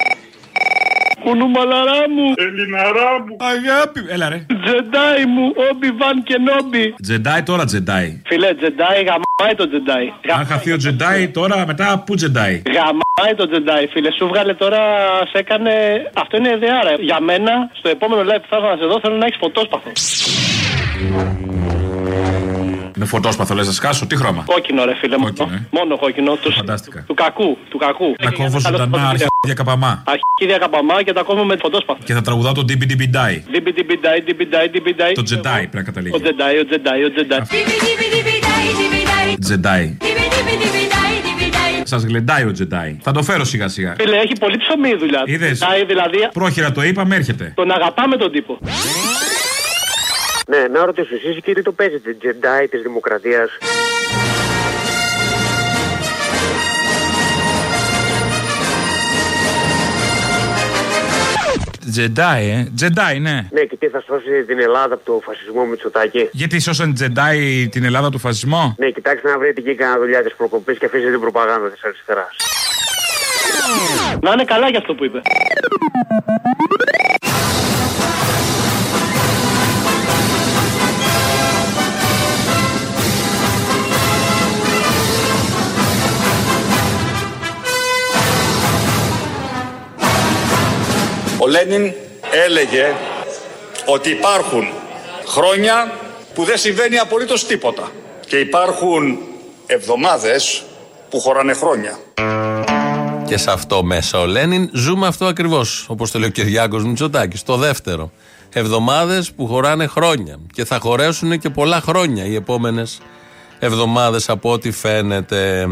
Κουνούμαλαρά μου. Ελληναρά μου.
Αγάπη. Έλα ρε.
Τζεντάι μου. Όμπι Βαν και Νόμπι.
Τζεντάι τώρα τζεντάι.
Φιλέ, Τζεντάι γαμάει το Τζεντάι.
Αν χαθεί ο τζεντάι, τώρα μετά πού τζεντάι;
Γαμάει το Τζεντάι, φίλε. Σου βγάλε τώρα, σε έκανε. Αυτό είναι ιδεάρα. Για μένα, στο επόμενο live που θα έρθω να σε δω, θέλω να έχεις φωτόσπαθο.
Με φωτόσπαθο λες να σκάσω, τι χρώμα;
Κόκκινο, ρε φίλε μου. Μόνο κόκκινο. Του, του κακού. Του κακού.
Να κόβω ζωντανά αρχίδια καπαμά.
Αρχίδια καπαμά και τα κόβω με φωτόσπαθο.
Και θα τραγουδάω τον Ντίμπι Ντίμπι Ντάι.
Διμπι διμπι ντάι, διμπι ντάι, διμπι ντάι.
Το τζεντάι πρέπει να καταλήγει.
Ο Τζεντάι, ο Τζεντάι, ο Τζεντάι.
Τζεντάι. Σας γλεντάει ο Τζεντάι. Θα το φέρω σιγά σιγά.
Φίλε, έχει πολύ ψωμί η δουλειά. του.
Είδες;
Τζεντάι, δηλαδή,
Πρόχειρα το είπαμε, έρχεται.
τον αγαπάμε τον τύπο.
Ναι, να ρωτήσω εσείς κύριε το παίζετε Τζεντάι της Δημοκρατίας;
Τζεντάι, ε. Τζεντάι, ναι.
Ναι, και τι θα σώσει την Ελλάδα από το φασισμό Μητσοτάκη;
Γιατί σώσαν Τζεντάι την Ελλάδα του φασισμό;
Ναι, κοιτάξτε να βρείτε εκεί κανένα δουλειά της προκοπής και αφήσετε την προπαγάνδα της αριστεράς.
Να είναι καλά για αυτό που είπε.
Ο Λένιν έλεγε ότι υπάρχουν χρόνια που δεν συμβαίνει απολύτως τίποτα και υπάρχουν εβδομάδες που χωράνε χρόνια.
Και σε αυτό μέσα ο Λένιν ζούμε αυτό ακριβώς. Όπως το λέει ο Κυριάκος Μητσοτάκης. Το δεύτερο. Εβδομάδες που χωράνε χρόνια. Και θα χωρέσουν και πολλά χρόνια οι επόμενες εβδομάδες από ό,τι φαίνεται.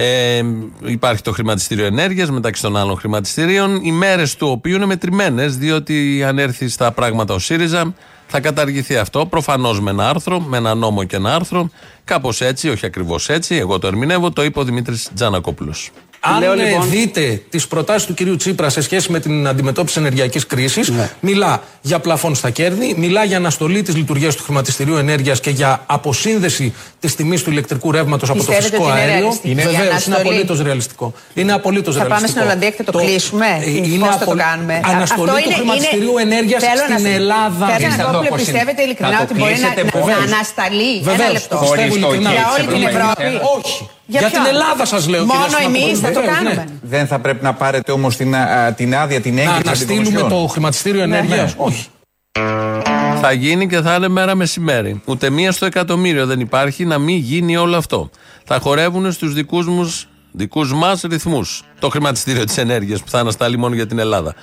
Ε, υπάρχει το χρηματιστήριο ενέργειας μεταξύ των άλλων χρηματιστήριων. Οι μέρες του οποίου είναι μετρημένες, διότι αν έρθει στα πράγματα ο ΣΥΡΙΖΑ θα καταργηθεί αυτό. Προφανώς με ένα άρθρο, με ένα νόμο και ένα άρθρο. Κάπως έτσι, όχι ακριβώς έτσι, εγώ το ερμηνεύω, το είπε ο Δημήτρης Τζανακόπουλος.
Αν
Λέω,
ε,
λοιπόν-
δείτε τις προτάσεις του κυρίου Τσίπρα σε σχέση με την αντιμετώπιση ενεργειακής κρίσης,
Ναι.
μιλά για πλαφόν στα κέρδη, μιλά για αναστολή της λειτουργίας του χρηματιστηρίου ενέργειας και για αποσύνδεση της τιμής του ηλεκτρικού ρεύματος από το
Πιστεύετε
φυσικό
ότι είναι
αέριο.
ρεαλιστική η
Βεβαίως, είναι
αναστολή;
απολύτως ρεαλιστικό. Είναι απολύτως
Θα
ρεαλιστικό.
πάμε στην Ολλανδία και θα το, κλείσουμε;
ε, είναι
Πώς θα το
απολύ-
κάνουμε;
Αναστολή
Αυτό
του
είναι-
χρηματιστηρίου
είναι-
ενέργειας
Θέλω
στην
να-
Ελλάδα.
Θέλω
Εσείς
να
θα
πω,
το
που
αποσύρετε.
πιστεύετε ειλικρινά
Θα το
ότι μπορεί να,
κλείσετε
να,
βεβαίως.
να ανασταλεί; Ένα
Βεβαίως,
λεπτό.
το πιστεύω ειλικρινά.
Για όλη την
Ευρωπαϊκή.
Ευρώπη.
Όχι.
Για
Για
ποιον;
την Ελλάδα σας λέω.
Μόνο
κυρία Σιμακόπουλου.
εμείς θα το
Βεβαίως,
κάνουμε.
ναι.
Δεν θα πρέπει να πάρετε όμως την, α, την άδεια, την
Να
έγκριση από την
αναστείλουμε
Κομισιόν.
το χρηματιστήριο ενέργεια.
Ναι.
Όχι.
Θα γίνει και θα είναι μέρα μεσημέρι. Ούτε μία στο εκατομμύριο δεν υπάρχει να μην γίνει όλο αυτό. Θα χορεύουν στους δικούς μους δικούς μας ρυθμούς το χρηματιστήριο της ενέργειας που θα ανασταλεί μόνο για την Ελλάδα.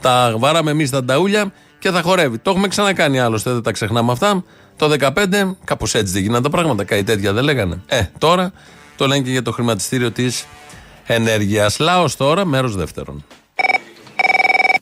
Τα βάραμε εμείς τα νταούλια και θα χορεύει. Το έχουμε ξανακάνει άλλωστε, δεν τα ξεχνάμε αυτά. Το 2015, κάπως έτσι δεν γίνανε τα πράγματα. Κάτι τέτοια δεν λέγανε. Ε, τώρα το λένε και για το χρηματιστήριο της ενέργειας. Λάος τώρα, μέρος δεύτερον.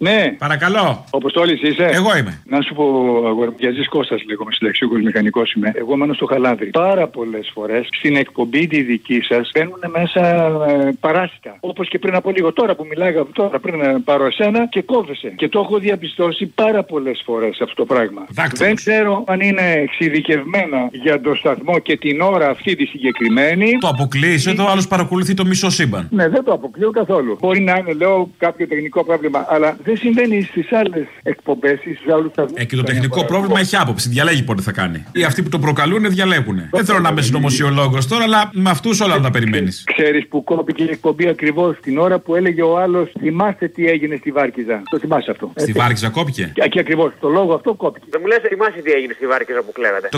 Ναι.
Παρακαλώ.
Αποστόλης είσαι;
Εγώ είμαι.
Να σου πω, αγοραπιαζή Κώστας, λέγομαι συλλεξιούχο μηχανικός είμαι. Εγώ μένω στο χαλάδρι. Πάρα πολλές φορές στην εκπομπή τη δική σας μπαίνουν μέσα ε, παράσιτα. Όπως και πριν από λίγο. Τώρα που μιλάγα τώρα πριν να πάρω εσένα και κόβεσαι. Και το έχω διαπιστώσει πάρα πολλές φορές αυτό το πράγμα. Δεν ξέρω αν είναι εξειδικευμένα για το σταθμό και την ώρα αυτή τη συγκεκριμένη.
Το αποκλείει εδώ, άλλος παρακολουθεί το μισό σύμπαν.
Ναι, δεν το αποκλείω καθόλου. Μπορεί να είναι, λέω, κάποιο τεχνικό πρόβλημα, αλλά δεν συμβαίνει στις άλλες εκπομπές ή στου άλλους σταθμού.
Ε, και το τεχνικό πρόβλημα έχει άποψη. Διαλέγει πότε θα κάνει. Ή αυτοί που το προκαλούν διαλέγουν. Δεν θέλω να είμαι συνωμοσιολόγος τώρα, αλλά με αυτούς όλα να τα περιμένεις.
Ξέρεις που κόπηκε η εκπομπή ακριβώς την ώρα που έλεγε ο άλλος Θυμάστε τι έγινε στη Βάρκιζα. Το θυμάσαι αυτό.
Στη Βάρκιζα κόπηκε;
Και, και ακριβώς το λόγο αυτό κόπηκε.
Δεν μου λες, θυμάσαι τι έγινε στη Βάρκιζα που κλέβατε.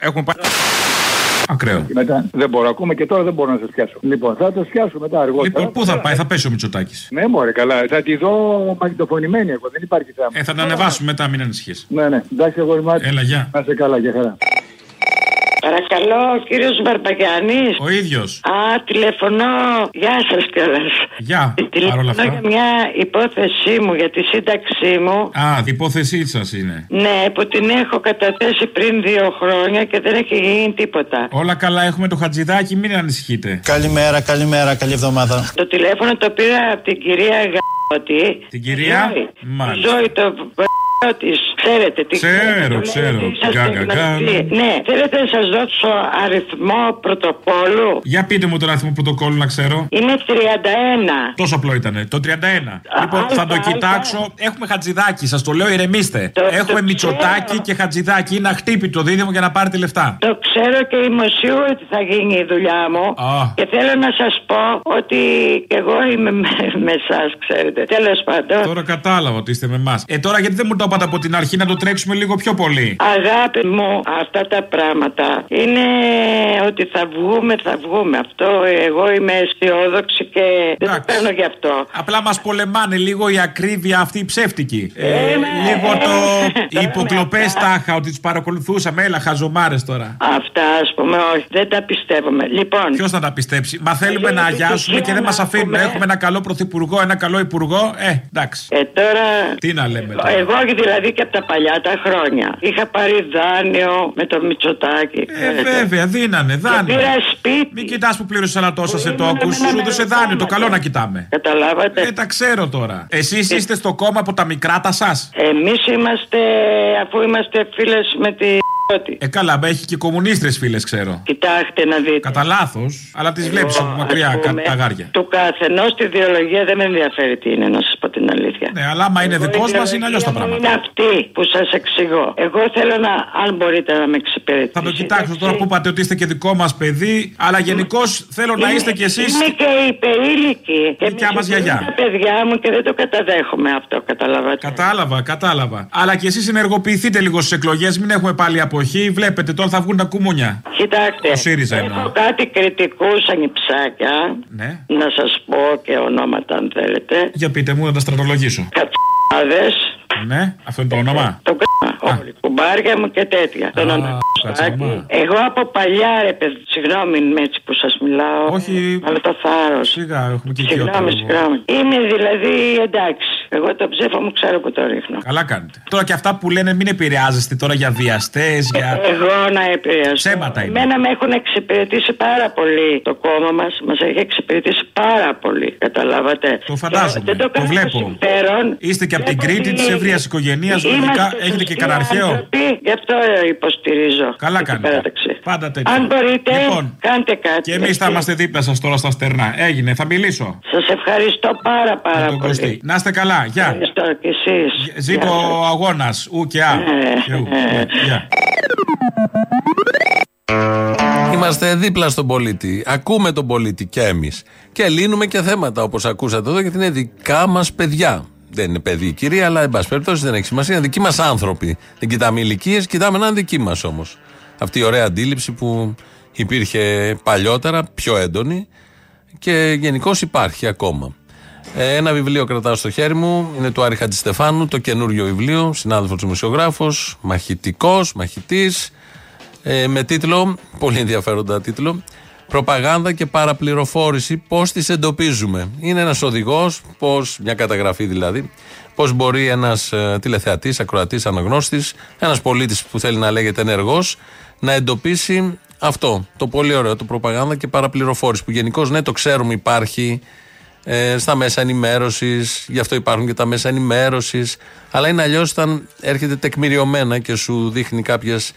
Έχουμε πάει. Ακραίο.
Μετά δεν μπορώ ακόμα και τώρα δεν μπορώ να σα πιάσω. Λοιπόν, θα το πιάσω μετά αργότερα.
Λοιπόν, πού θα πάει, θα πέσει ο Μητσοτάκης.
Ναι, μωρέ, καλά. Θα τη δω μαγνητοφωνημένη εγώ, δεν υπάρχει θέμα.
Ε, θα την ανεβάσουμε μετά, μην ανησυχείς.
Ναι, ναι. Εντάξει, εγώ είμαι
Έλα, γεια.
Να σε καλά, για χαρά.
Παρακαλώ, κύριος Μπαρμπαγιάννης.
Ο ίδιος.
Α, τηλεφωνώ. Γεια σας κιόλας.
Γεια. Παρ'
Τηλεφωνώ
όλα
για
αυτά.
μια υπόθεσή μου, για τη σύνταξή μου.
Α, η υπόθεσή σας είναι.
Ναι, που την έχω καταθέσει πριν δύο χρόνια και δεν έχει γίνει τίποτα.
Όλα καλά, έχουμε το χατζηδάκι, μην ανησυχείτε.
Καλημέρα, καλημέρα, καλή εβδομάδα.
Το τηλέφωνο το πήρα από την κυρία Γαώτη.
Την κυρία;
Ζωή.
Μάλιστα.
Ζωή το τη. Ξέρετε τι
Ξέρω,
το
ξέρω.
λέει, είσαστε
Γκα, γκα, γκα.
γνωστοί. Ναι, θέλετε να σας δώσω αριθμό πρωτοκόλου.
Για πείτε μου τον αριθμό πρωτοκόλλου να ξέρω.
Είναι 31.
Τόσο απλό ήταν. Το 31. Λοιπόν, θα το κοιτάξω. Έχουμε χατζηδάκι, σας το λέω, ηρεμήστε. Έχουμε μυτσοτάκι και χατζηδάκι. Είναι αχτύπητο δίδυμο για να πάρετε λεφτά.
Το ξέρω και είμαι σίγουρη ότι θα γίνει η δουλειά μου.
Α.
Και θέλω να σας πω ότι και εγώ είμαι με, με εσάς, ξέρετε. Τέλος πάντων.
Τώρα κατάλαβα ότι είστε με εμάς. Ε, τώρα γιατί δεν μου το είπατε από την αρχή να το τρέξουμε λίγο πιο πολύ.
Αγάπη μου, αυτά τα πράγματα είναι ότι θα βγούμε, θα βγούμε. Αυτό εγώ είμαι αισιόδοξη και δεν το παίρνω γι' αυτό.
Απλά μας πολεμάνε λίγο η ακρίβεια αυτή η ψεύτικη. Ε,
ναι.
λίγο το. Οι υποκλοπές τάχα, ότι τους παρακολουθούσαμε. Έλα, χαζομάρες τώρα.
Αυτά ας πούμε, όχι, δεν τα πιστεύουμε. Λοιπόν.
Ποιος θα τα πιστέψει; Μα θέλουμε να αγιάσουμε και δεν μας αφήνουν. Έχουμε ένα καλό πρωθυπουργό, ένα καλό υπουργό. Ε, εντάξει.
Ε, τώρα.
Τι να λέμε τώρα.
Εγώ δηλαδή και από τα παλιά τα χρόνια. Είχα πάρει δάνειο με το Μητσοτάκι.
Ε, βέβαια, δίνανε, δάνειο.
πήρα σπίτι.
Μην κοιτάς που πλήρωσε ένα τόσα σε τόκους. Σου έδωσε δάνειο, το καλό να κοιτάμε.
Καταλάβατε.
Ε, τα ξέρω τώρα. Εσείς είστε στο κόμμα από τα μικρά τα σας;
Εμείς είμαστε, αφού είμαστε φίλες με τη.
Ε, καλά, μα έχει και κομμουνίστρες φίλες, ξέρω.
Κοιτάξτε να δείτε.
Κατά λάθος, αλλά τις βλέπεις από μακριά,
ας
κάτι
πούμε,
τα γάρια.
Του καθενός τη ιδεολογία δεν με ενδιαφέρει τι είναι, να σας πω την αλήθεια.
Ναι, αλλά άμα είναι
Εγώ
δικός
η
μας είναι αλλιώς τα
ιδεολογία μου
πράγματα.
Είναι αυτή που σας εξηγώ. Εγώ θέλω να, αν μπορείτε να με εξυπηρετήσετε.
Θα το κοιτάξω τώρα που είπατε ότι είστε και δικό μας παιδί, αλλά γενικώς θέλω να
Είμαι-
είστε κι εσείς.
Είμαι και υπερήλικη. Και
δικιά
με
μας γιαγιά.
συγχωρείτε Τα παιδιά μου και δεν το καταδέχομαι αυτό, καταλαβαίνετε.
Κατάλαβα, κατάλαβα. Αλλά κι εσείς ενεργοποιηθείτε λίγο στις εκλογές, μην έχουμε πάλι αποχή. Βλέπετε τώρα θα βγουν τα κουμούνια.
Κοιτάξτε,
Ο ΣΥΡΙΖΑ εννοώ.
έχω κάτι κριτικού ανιψάκια.
Ναι.
Να σας πω και ονόματα αν θέλετε.
Για πείτε μου να τα στρατολογήσω.
Κατσάδε.
Ναι, αυτό είναι το όνομα.
Το κ***α, όλοι. Κουμπάρια μου και τέτοια. Τον Αναστάκη. Εγώ από παλιά ρε παιδί, συγγνώμη με έτσι που σας μιλάω.
Όχι.
Αλλά το θάρρος.
Σιγά, έχουμε και
Συγγνώμη,
οικειότητα.
συγγνώμη. Είμαι δηλαδή εντάξει. Εγώ το ψέφο μου ξέρω που το ρίχνω.
Καλά κάνετε. Τώρα και αυτά που λένε μην επηρεάζεστε τώρα για βιαστές, για.
Εγώ να επηρεαστώ.
Ψέματα είναι.
Εμένα με έχουν εξυπηρετήσει πάρα πολύ το κόμμα μας. Μας έχει εξυπηρετήσει πάρα πολύ. Καταλάβατε.
Το φαντάζομαι.
Και δεν το,
Το
κάνω
βλέπω.
συμφέρον.
Είστε και από την
Βλέπω
Κρήτη
ότι
τη ευρείας οικογένειας. Λογικά
είμαστε
έχετε και
σωστοί
κανένα αρχαίο.
άνθρωποι, Γι' αυτό ε, υποστηρίζω.
Καλά
την
κάνετε.
παράταξη.
Πάντα τέτοιο.
Αν μπορείτε,
Λοιπόν,
κάντε κάτι.
Και εμείς θα είμαστε δίπλα σας τώρα στα στερνά. Έγινε, θα μιλήσω.
Σας ευχαριστώ πάρα πάρα
Με τον
πολύ.
Κωστή. Να είστε καλά. Γεια.
Ευχαριστώ και εσείς.
Ζήτω
Γεια
ο αγώνας. Ου και α.
Ε,
Και ου.
ε.
Ναι, Γεια.
Είμαστε δίπλα στον πολίτη. Ακούμε τον πολίτη και εμείς. Και λύνουμε και θέματα όπως ακούσατε εδώ γιατί είναι δικά μας παιδιά. Δεν είναι παιδί η κυρία, αλλά εν πάση περιπτώσει δεν έχει σημασία. Είναι δικοί μας άνθρωποι. Δεν κοιτάμε ηλικίες, κοιτάμε να είναι δικοί μας όμως. Αυτή η ωραία αντίληψη που υπήρχε παλιότερα, πιο έντονη και γενικώς υπάρχει ακόμα. Ε, Ένα βιβλίο κρατάω στο χέρι μου, είναι του Άρη Χατζηστεφάνου, το καινούριο βιβλίο, συνάδελφος δημοσιογράφος, μαχητικός, μαχητής, ε, με τίτλο, πολύ ενδιαφέροντα τίτλο, Προπαγάνδα και παραπληροφόρηση, πώς τις εντοπίζουμε. Είναι ένας οδηγός, μια καταγραφή δηλαδή, πώς μπορεί ένας ε, τηλεθεατής, ακροατής, αναγνώστης, ένας πολίτης που θέλει να λέγεται ενεργός, να εντοπίσει αυτό. Το πολύ ωραίο, το προπαγάνδα και παραπληροφόρηση, που γενικώς ναι, το ξέρουμε, υπάρχει ε, στα μέσα ενημέρωσης, γι' αυτό υπάρχουν και τα μέσα ενημέρωσης. Αλλά είναι αλλιώς όταν έρχεται τεκμηριωμένα και σου δείχνει κάποιες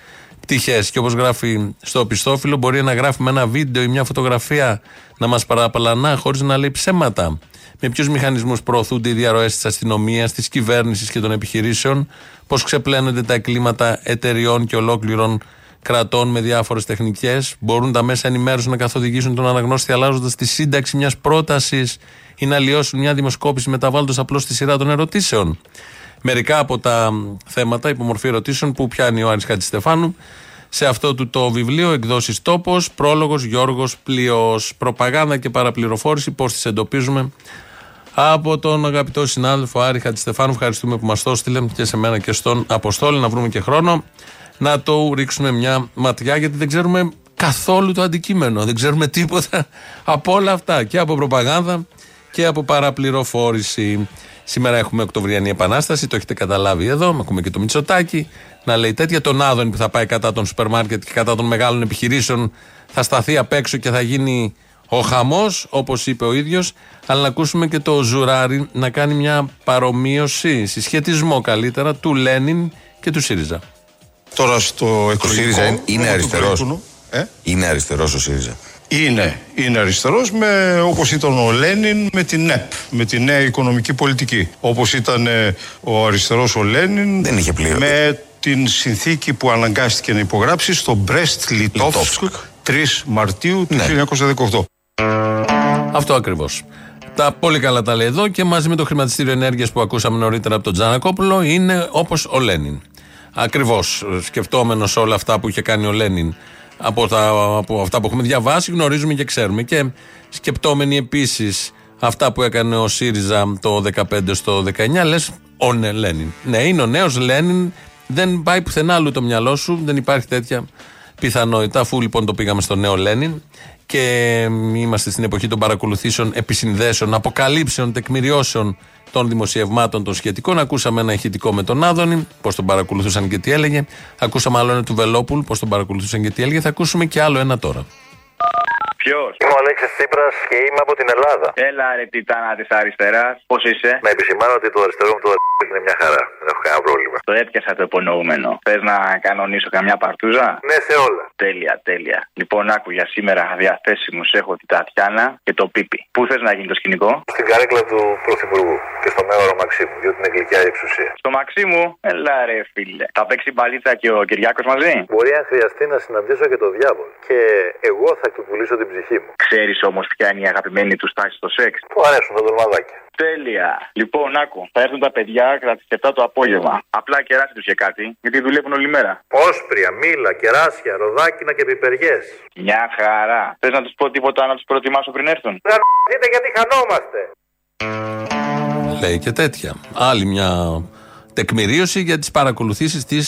πτυχές. Και όπως γράφει στο οπισθόφυλλο, μπορεί να γράφει με ένα βίντεο ή μια φωτογραφία να μας παραπλανά χωρίς να λέει ψέματα. Με ποιους μηχανισμούς προωθούνται οι διαρροές της αστυνομίας, της κυβέρνησης και των επιχειρήσεων, πώς ξεπλένονται τα εγκλήματα εταιριών και ολόκληρων κρατών με διάφορες τεχνικές. Μπορούν τα μέσα ενημέρωσης να καθοδηγήσουν τον αναγνώστη αλλάζοντας τη σύνταξη μιας πρότασης ή να λιώσουν μια δημοσκόπηση μεταβάλλοντας απλώς τη σειρά των ερωτήσεων. Μερικά από τα θέματα, υπομορφή ερωτήσεων που πιάνει ο Άρης Χατζηστεφάνου σε αυτό του το βιβλίο, εκδόσεις τόπος, πρόλογος Γιώργο Πλοίος. Προπαγάνδα και παραπληροφόρηση, πώς τις εντοπίζουμε. Από τον αγαπητό συνάδελφο Άρη Χατζηστεφάνου, ευχαριστούμε που μας το έστειλε και σε μένα και στον Αποστόλη να βρούμε και χρόνο να το ρίξουμε μια ματιά γιατί δεν ξέρουμε καθόλου το αντικείμενο. Δεν ξέρουμε τίποτα από όλα αυτά και από προπαγάνδα και από παραπληροφόρηση. Σήμερα έχουμε Οκτωβριανή Επανάσταση, το έχετε καταλάβει εδώ. Ακούμε και το Μητσοτάκι να λέει τέτοια. Τον Άδωνη που θα πάει κατά των σούπερ μάρκετ και κατά των μεγάλων επιχειρήσεων θα σταθεί απ' έξω και θα γίνει ο χαμός, όπως είπε ο ίδιος. Αλλά να ακούσουμε και το Ζουράρι να κάνει μια παρομοίωση, συσχετισμό καλύτερα του Λένιν και του ΣΥΡΙΖΑ.
Τώρα στο
Ο ΣΥΡΙΖΑ είναι αριστερός.
Ε;
Είναι αριστερός ο ΣΥΡΙΖΑ.
Είναι, είναι αριστερός με, όπως ήταν ο Λένιν με την ΕΠ, με τη νέα οικονομική πολιτική. Όπως ήταν ε, ο αριστερός ο Λένιν
Δεν είχε πλήρω.
με την συνθήκη που αναγκάστηκε να υπογράψει στο Μπρέστ Λιτόφσκ 3 Μαρτίου του 1918.
Αυτό ακριβώς. Τα πολύ καλά τα λέει εδώ και μαζί με το χρηματιστήριο ενέργειας που ακούσαμε νωρίτερα από τον Τζανακόπουλο είναι όπως ο Λένιν. Ακριβώς. Σκεφτόμενος όλα αυτά που είχε κάνει ο Λένιν από, τα, από αυτά που έχουμε διαβάσει, γνωρίζουμε και ξέρουμε. Και σκεπτόμενοι επίσης αυτά που έκανε ο ΣΥΡΙΖΑ το 15 στο 19, λες ο ναι, Λένιν. Ναι, είναι ο νέος Λένιν. Δεν πάει πουθενά αλλού το μυαλό σου, δεν υπάρχει τέτοια πιθανότητα. Αφού λοιπόν το πήγαμε στο νέο Λένιν και είμαστε στην εποχή των παρακολουθήσεων, επισυνδέσεων, αποκαλύψεων, τεκμηριώσεων των δημοσιευμάτων των σχετικών. Ακούσαμε ένα ηχητικό με τον Άδωνη, πώς τον παρακολουθούσαν και τι έλεγε. Ακούσαμε άλλο ένα του Βελόπουλ, πώς τον παρακολουθούσαν και τι έλεγε. Θα ακούσουμε και άλλο ένα τώρα.
Ποιος; Είμαι ο Αλέξης Τσίπρας και είμαι από την Ελλάδα. Έλα ρε τιτάνα της αριστεράς. Πώς είσαι; Να επισημάνω ότι το αριστερό μου το αριστερό είναι μια χαρά. Δεν έχω κανένα πρόβλημα. Το έπιασα το υπονοούμενο. Θες να κανονίσω καμιά παρτούζα; Ναι, σε όλα. Τέλεια, τέλεια. Λοιπόν, άκου για σήμερα διαθέσιμους έχω την Τατιάνα και το Πίπι. Πού θες να γίνει το σκηνικό; Στην καρέκλα του Πρωθυπουργού και στο μέγαρο Μαξίμου, διότι είναι γλυκιά η εξουσία. Στο Μαξίμου; Έλα ρε φίλε. Θα παίξει μπαλίτσα και ο Κυριάκος μαζί; Μπορεί αν χρειαστεί να συναντήσω και το διάβολο. Και εγώ θα του πουλήσω την ψυχή μου. Ξέρεις όμως ποια είναι η αγαπημένη τους στάση στο σεξ; Του αρέσουν τα ντολμαδάκια. Τέλεια. Λοιπόν, άκου. Θα έρθουν τα παιδιά κατά τι 7 το απόγευμα. Απλά κεράσι τους και κάτι, γιατί δουλεύουν όλη μέρα. Όσπρια, μήλα, κεράσια, ροδάκινα και πιπεριές. Μια χαρά. Θες να τους πω τίποτα να τους προετοιμάσω πριν έρθουν; Δείτε γιατί χανόμαστε.
Λέει και τέτοια. Άλλη μια τεκμηρίωση για τις παρακολουθήσεις τη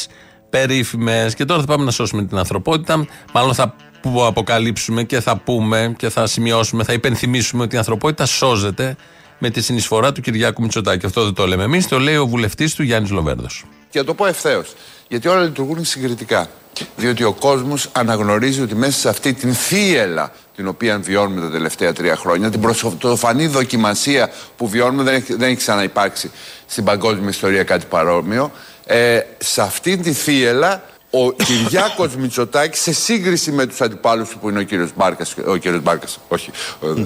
περίφημες. Και τώρα θα πάμε να σώσουμε την ανθρωπότητα. Μάλλον θα που αποκαλύψουμε και θα πούμε και θα σημειώσουμε, θα υπενθυμίσουμε ότι η ανθρωπότητα σώζεται με τη συνεισφορά του Κυριάκου Μητσοτάκη. Αυτό δεν το λέμε εμείς, το λέει ο βουλευτής του Γιάννης Λοβέρδος.
Και να το πω ευθέως. Γιατί όλα λειτουργούν συγκριτικά. Διότι ο κόσμος αναγνωρίζει ότι μέσα σε αυτή την θύελα την οποία βιώνουμε τα τελευταία τρία χρόνια, την πρωτοφανή δοκιμασία που βιώνουμε δεν έχει, δεν έχει ξαναυπάρξει στην παγκόσμια ιστορία κάτι παρόμοιο. Ε, σε αυτή τη θύελα ο Κυριάκος Μητσοτάκης σε σύγκριση με τους αντιπάλους του που είναι ο κύριος Μπάρκας, ο κύριος Μπάρκας, όχι,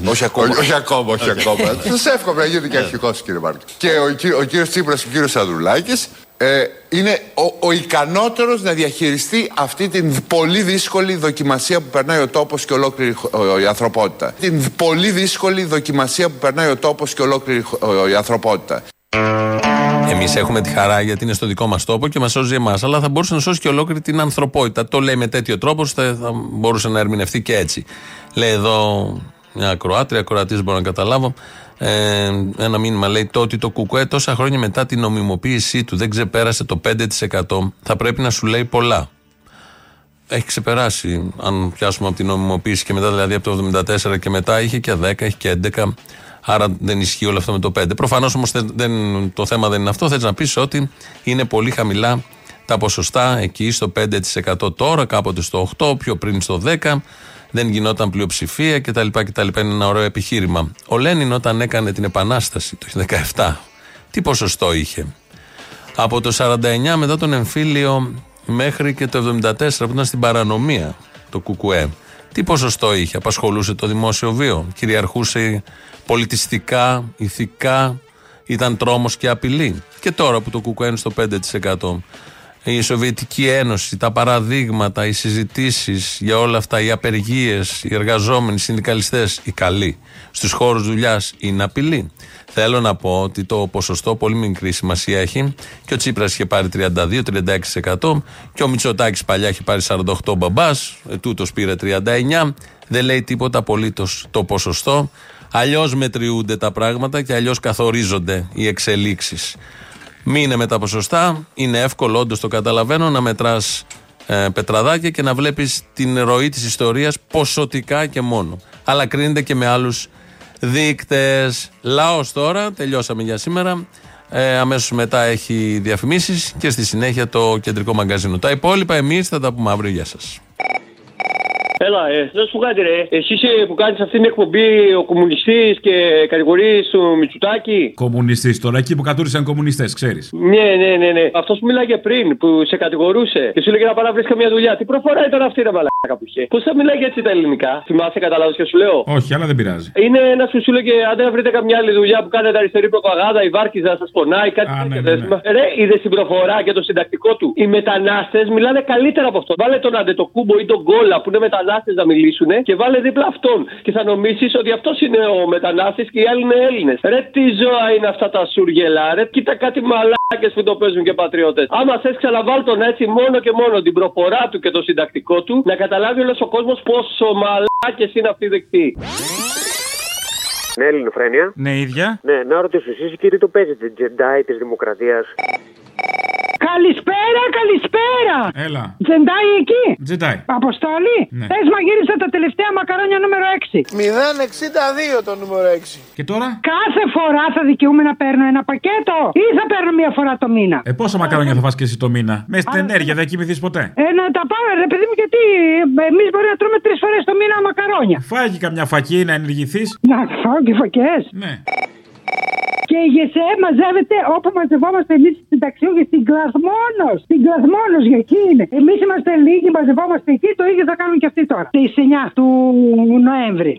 όχι ακόμα.
όχι ακόμα, όχι ακόμα. Σας εύχομαι να γίνετε και αρχικός κύριε Μπάρκα. Και ο, κυ- ο κύριος Τσίπρας και ο κύριος Ανδρουλάκης ε, είναι ο, ο ικανότερος να διαχειριστεί αυτή την πολύ δύσκολη δοκιμασία που περνάει ο τόπος και ολόκληρη χ- η ανθρωπότητα. Την πολύ δύσκολη δοκιμασία που περνάει ο τόπος και ολόκληρη χ- η ανθρωπότητα.
Εμείς έχουμε τη χαρά γιατί είναι στο δικό μας τόπο και μας σώζει εμάς. Αλλά θα μπορούσε να σώσει και ολόκληρη την ανθρωπότητα. Το λέει με τέτοιο τρόπο, θα, θα μπορούσε να ερμηνευτεί και έτσι. Λέει εδώ μια ακροάτρια, ακροατής μπορώ να καταλάβω. Ε, ένα μήνυμα λέει το ότι το κουκουέ τόσα χρόνια μετά την νομιμοποίησή του δεν ξεπέρασε το 5% θα πρέπει να σου λέει πολλά. Έχει ξεπεράσει, αν πιάσουμε από την νομιμοποίηση και μετά, δηλαδή από το 74 και μετά, είχε και 10, έχει και 11. Άρα δεν ισχύει όλο αυτό με το 5. Προφανώς όμως το θέμα δεν είναι αυτό. Θες να πεις ότι είναι πολύ χαμηλά τα ποσοστά εκεί στο 5% τώρα, κάποτε στο 8%, πιο πριν στο 10%. Δεν γινόταν πλειοψηφία κτλ. κτλ. Είναι ένα ωραίο επιχείρημα. Ο Λένιν όταν έκανε την Επανάσταση το 17, τι ποσοστό είχε; Από το 49 μετά τον εμφύλιο μέχρι και το 74 που ήταν στην παρανομία το ΚΚΕ. Τι ποσοστό είχε, απασχολούσε το δημόσιο βίο, κυριαρχούσε πολιτιστικά, ηθικά, ήταν τρόμος και απειλή; Και τώρα που το ΚΚΕ είναι στο 5%. Η Σοβιετική Ένωση, τα παραδείγματα, οι συζητήσεις για όλα αυτά, οι απεργίες, οι εργαζόμενοι, οι συνδικαλιστές, οι καλοί στους χώρους δουλειάς είναι απειλή. Θέλω να πω ότι το ποσοστό πολύ μικρή σημασία έχει και ο Τσίπρας είχε πάρει 32-36% και ο Μητσοτάκης παλιά είχε πάρει 48 μπαμπάς, ε, τούτος πήρε 39%. Δεν λέει τίποτα απολύτως το ποσοστό. Αλλιώς μετριούνται τα πράγματα και αλλιώς καθορίζονται οι εξελίξεις. Μείνε με τα ποσοστά. Είναι εύκολο, όντως το καταλαβαίνω, να μετράς ε, πετραδάκια και να βλέπεις την ροή της ιστορίας ποσοτικά και μόνο. Αλλά κρίνεται και με άλλους δείκτες. Λαός τώρα, τελειώσαμε για σήμερα. Ε, Αμέσως μετά έχει διαφημίσεις και στη συνέχεια το κεντρικό μαγκαζίνο. Τα υπόλοιπα εμείς θα τα πούμε αύριο. Γεια σας.
Έλα, ε, να σου πω κάτι, ρε. Εσύ είσαι που κάνεις αυτή την εκπομπή ο κομμουνιστής και κατηγορείς του Μητσουτάκη.
Κομμουνιστής τώρα, εκεί που κατούρισαν κομμουνιστές, ξέρεις.
Ναι, ναι, ναι, ναι. Αυτός που μιλάγε πριν, που σε κατηγορούσε και σου λέγε να πάει να βρει καμία δουλειά. Τι προφορά ήταν αυτή, ρε μαλάκα που είχε. Πώς θα μιλάγε έτσι τα ελληνικά; Θυμάσαι, καταλάβεις και σου λέω;
Όχι, αλλά δεν πειράζει.
Είναι ένας που σου λέγε αν δεν βρείτε καμιά άλλη δουλειά που κάνετε αριστερή προπαγάνδα, η Βάρκιζα σας πονάει, κάτι τέτοιο. δεν θυμά- Ρε, είδε την προφορά και το συντακτικό του. Οι μετανάστες μιλάνε καλύτερα από αυτό. Βάλε τον Αντετοκούμπο ή τον Γκόλα που είναι μετανάστε να μιλήσουν και βάλε δίπλα αυτόν. Και θα νομίσεις ότι αυτός είναι ο μετανάστης και οι άλλοι είναι Έλληνες. Ρε, τι ζώα είναι αυτά τα σούργελα, ρε, κοίτα κάτι μαλάκες που το παίζουν και πατριώτες. Άμα θες, ξαναβάλ τον έτσι μόνο και μόνο την προφορά του και το συντακτικό του να καταλάβει όλος ο κόσμος πόσο μαλάκες είναι αυτοί οι δεκτοί.
Ναι, Ελληνοφρένεια.
Ναι, ίδια.
Ναι, να ρωτήσω εσείς, κύριε, το παίζετε Jedi της Δημοκρατίας;
Καλησπέρα, καλησπέρα!
Έλα.
Τζεντάι εκεί!
Τζεντάι.
Αποστολή!
Ναι.
Πες μαγείρισα τα τελευταία μακαρόνια νούμερο 6.
062 το νούμερο 6.
Και τώρα;
Κάθε φορά θα δικαιούμαι να παίρνω ένα πακέτο ή θα παίρνω μία φορά το μήνα;
Ε, πόσα μακαρόνια θα φας και εσύ το μήνα; Μέσα στην ενέργεια δεν κοιμηθείς ποτέ;
Ε, να τα πάμε, ρε παιδί μου, γιατί εμείς μπορεί να τρώμε τρεις φορές το μήνα μακαρόνια.
Φάγει καμιά φακή να ενεργηθείς;
Να φάω και φακές.
Ναι.
Και η ΓΕΣΕ μαζεύεται όπου μαζευόμαστε εμείς στην ταξιούγη στην Κλαθμόνο. Στην Κλαθμόνο για εκεί είναι. Εμείς είμαστε λίγοι, μαζευόμαστε εκεί, το ίδιο θα κάνουν και αυτοί τώρα. Στις 9 του Νοέμβρη.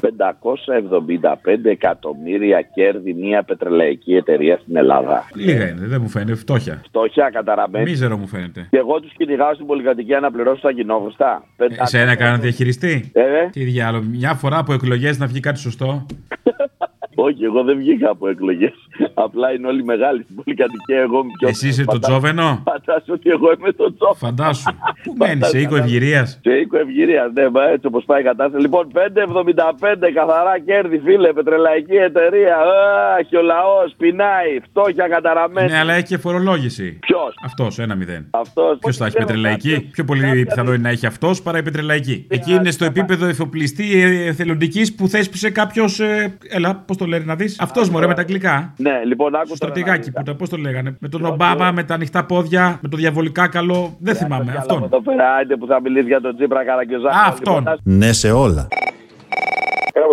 575 εκατομμύρια κέρδη μια πετρελαϊκή εταιρεία στην Ελλάδα.
Λίγα είναι, δεν μου φαίνεται. Φτώχεια.
Φτώχεια καταραμένη.
Μίζερο μου φαίνεται.
Και εγώ τους κυνηγάω στην πολυκατοικία να πληρώσω τα κοινόβροστα.
Εσένα έκανα διαχειριστή.
Ε,
Τι διάλογο, μια φορά από εκλογές να βγει κάτι σωστό.
Όχι, εγώ δεν βγήκα από εκλογές. Απλά είναι όλοι μεγάλοι στην πολυκατοικία. Εγώ είμαι πιο
Εσύ είσαι το
Φαντά-
Τζόβενο;
Φαντάσου ότι εγώ είμαι το Τζόβενο.
Φαντάσου. Πού μένεις, σε οίκο ευγυρίας;
Σε οίκο ευγυρίας, ναι, μα έτσι όπως πάει η κατάσταση. Λοιπόν, 5,75 καθαρά κέρδη, φίλε, πετρελαϊκή εταιρεία. Α, και ο λαός πεινάει, φτώχεια καταραμένη.
Ναι, αλλά έχει και φορολόγηση.
Ποιος;
Αυτός, ένα μηδέν.
Αυτός.
Ποιος θα έχει πετρελαϊκή; Πιο πολύ πιθανό είναι να έχει αυτός παρά η πετρελαϊκή. Εκεί είναι στο επίπεδο εφοπλιστή ε, εθελοντικής που θέσπισε κάποιος. Έλα, πώς το λένε να δεις. Αυτός μωρέ με τα αγγλικά.
Ναι, λοιπόν, άκουσα.
Στο στρατηγάκι που τα πώς το λέγανε. Με τον Ομπάμα, με τα ανοιχτά πόδια, με το διαβολικά καλό. Δεν θυμάμαι. Αυτόν.
Εδώ πέρα, άντε που θα μιλήσει για τον Τσίπρα Καραγκιόζα.
Α, αυτόν.
Ναι σε όλα.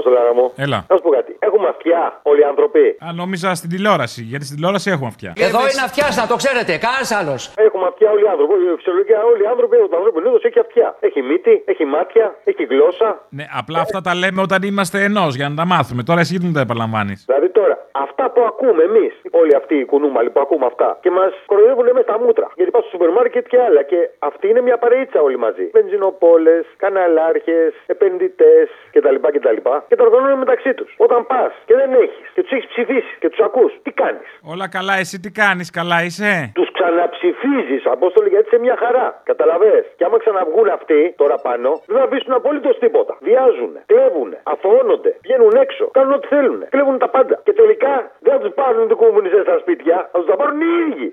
Έλα, Αποστολάρα μου.
Έλα.
Να σου πω κάτι. Έχουμε αυτιά όλοι οι άνθρωποι.
Α, νόμιζα στην τηλεόραση. Γιατί στην τηλεόραση έχουμε αυτιά.
Εδώ είναι αυτιά, να το ξέρετε. Κανένας άλλος.
Έχουμε αυτιά όλοι οι άνθρωποι. Φυσιολογικά όλοι οι άνθρωποι, ο ανθρώπινο είδο έχει αυτιά. Έχει μύτη, έχει μάτια, έχει γλώσσα.
Ναι, απλά αυτά τα λέμε όταν είμαστε ενός για να τα μάθουμε. Τώρα εσύ δεν τα επαναλαμβάνεις;
Δηλαδή τώρα, αυτά που ακούμε εμείς, όλοι αυτοί οι κουνούμαλοι που ακούμε αυτά και μας κοροϊδεύουν μέσα στα μούτρα. Γιατί πας στο σούπερ μάρκετ και άλλα. Και αυτή είναι μια παρείτσα όλοι μαζί. Βενζινοπόλες, καναλάρχες, επενδυτές κτλ. κτλ. Και τα οργανώνουν μεταξύ τους. Όταν πας και δεν έχεις και τους έχεις ψηφίσει και τους ακούς, τι κάνεις;
Όλα καλά, εσύ τι κάνεις, καλά είσαι;
Τους ξαναψηφίζεις, Απόστολοι, γιατί είσαι μια χαρά. Καταλαβέ. Και άμα ξαναβγούν αυτοί τώρα πάνω, δεν θα αφήσουν απολύτως τίποτα. Βιάζουν, κλέβουν, αθωώνονται, βγαίνουν έξω, κάνουν ό,τι θέλουν. Κλέβουν τα πάντα. Και τελικά δεν θα τους πάρουν οι κομμουνιστέ στα σπίτια, θα τους τα πάρουν οι ίδιοι.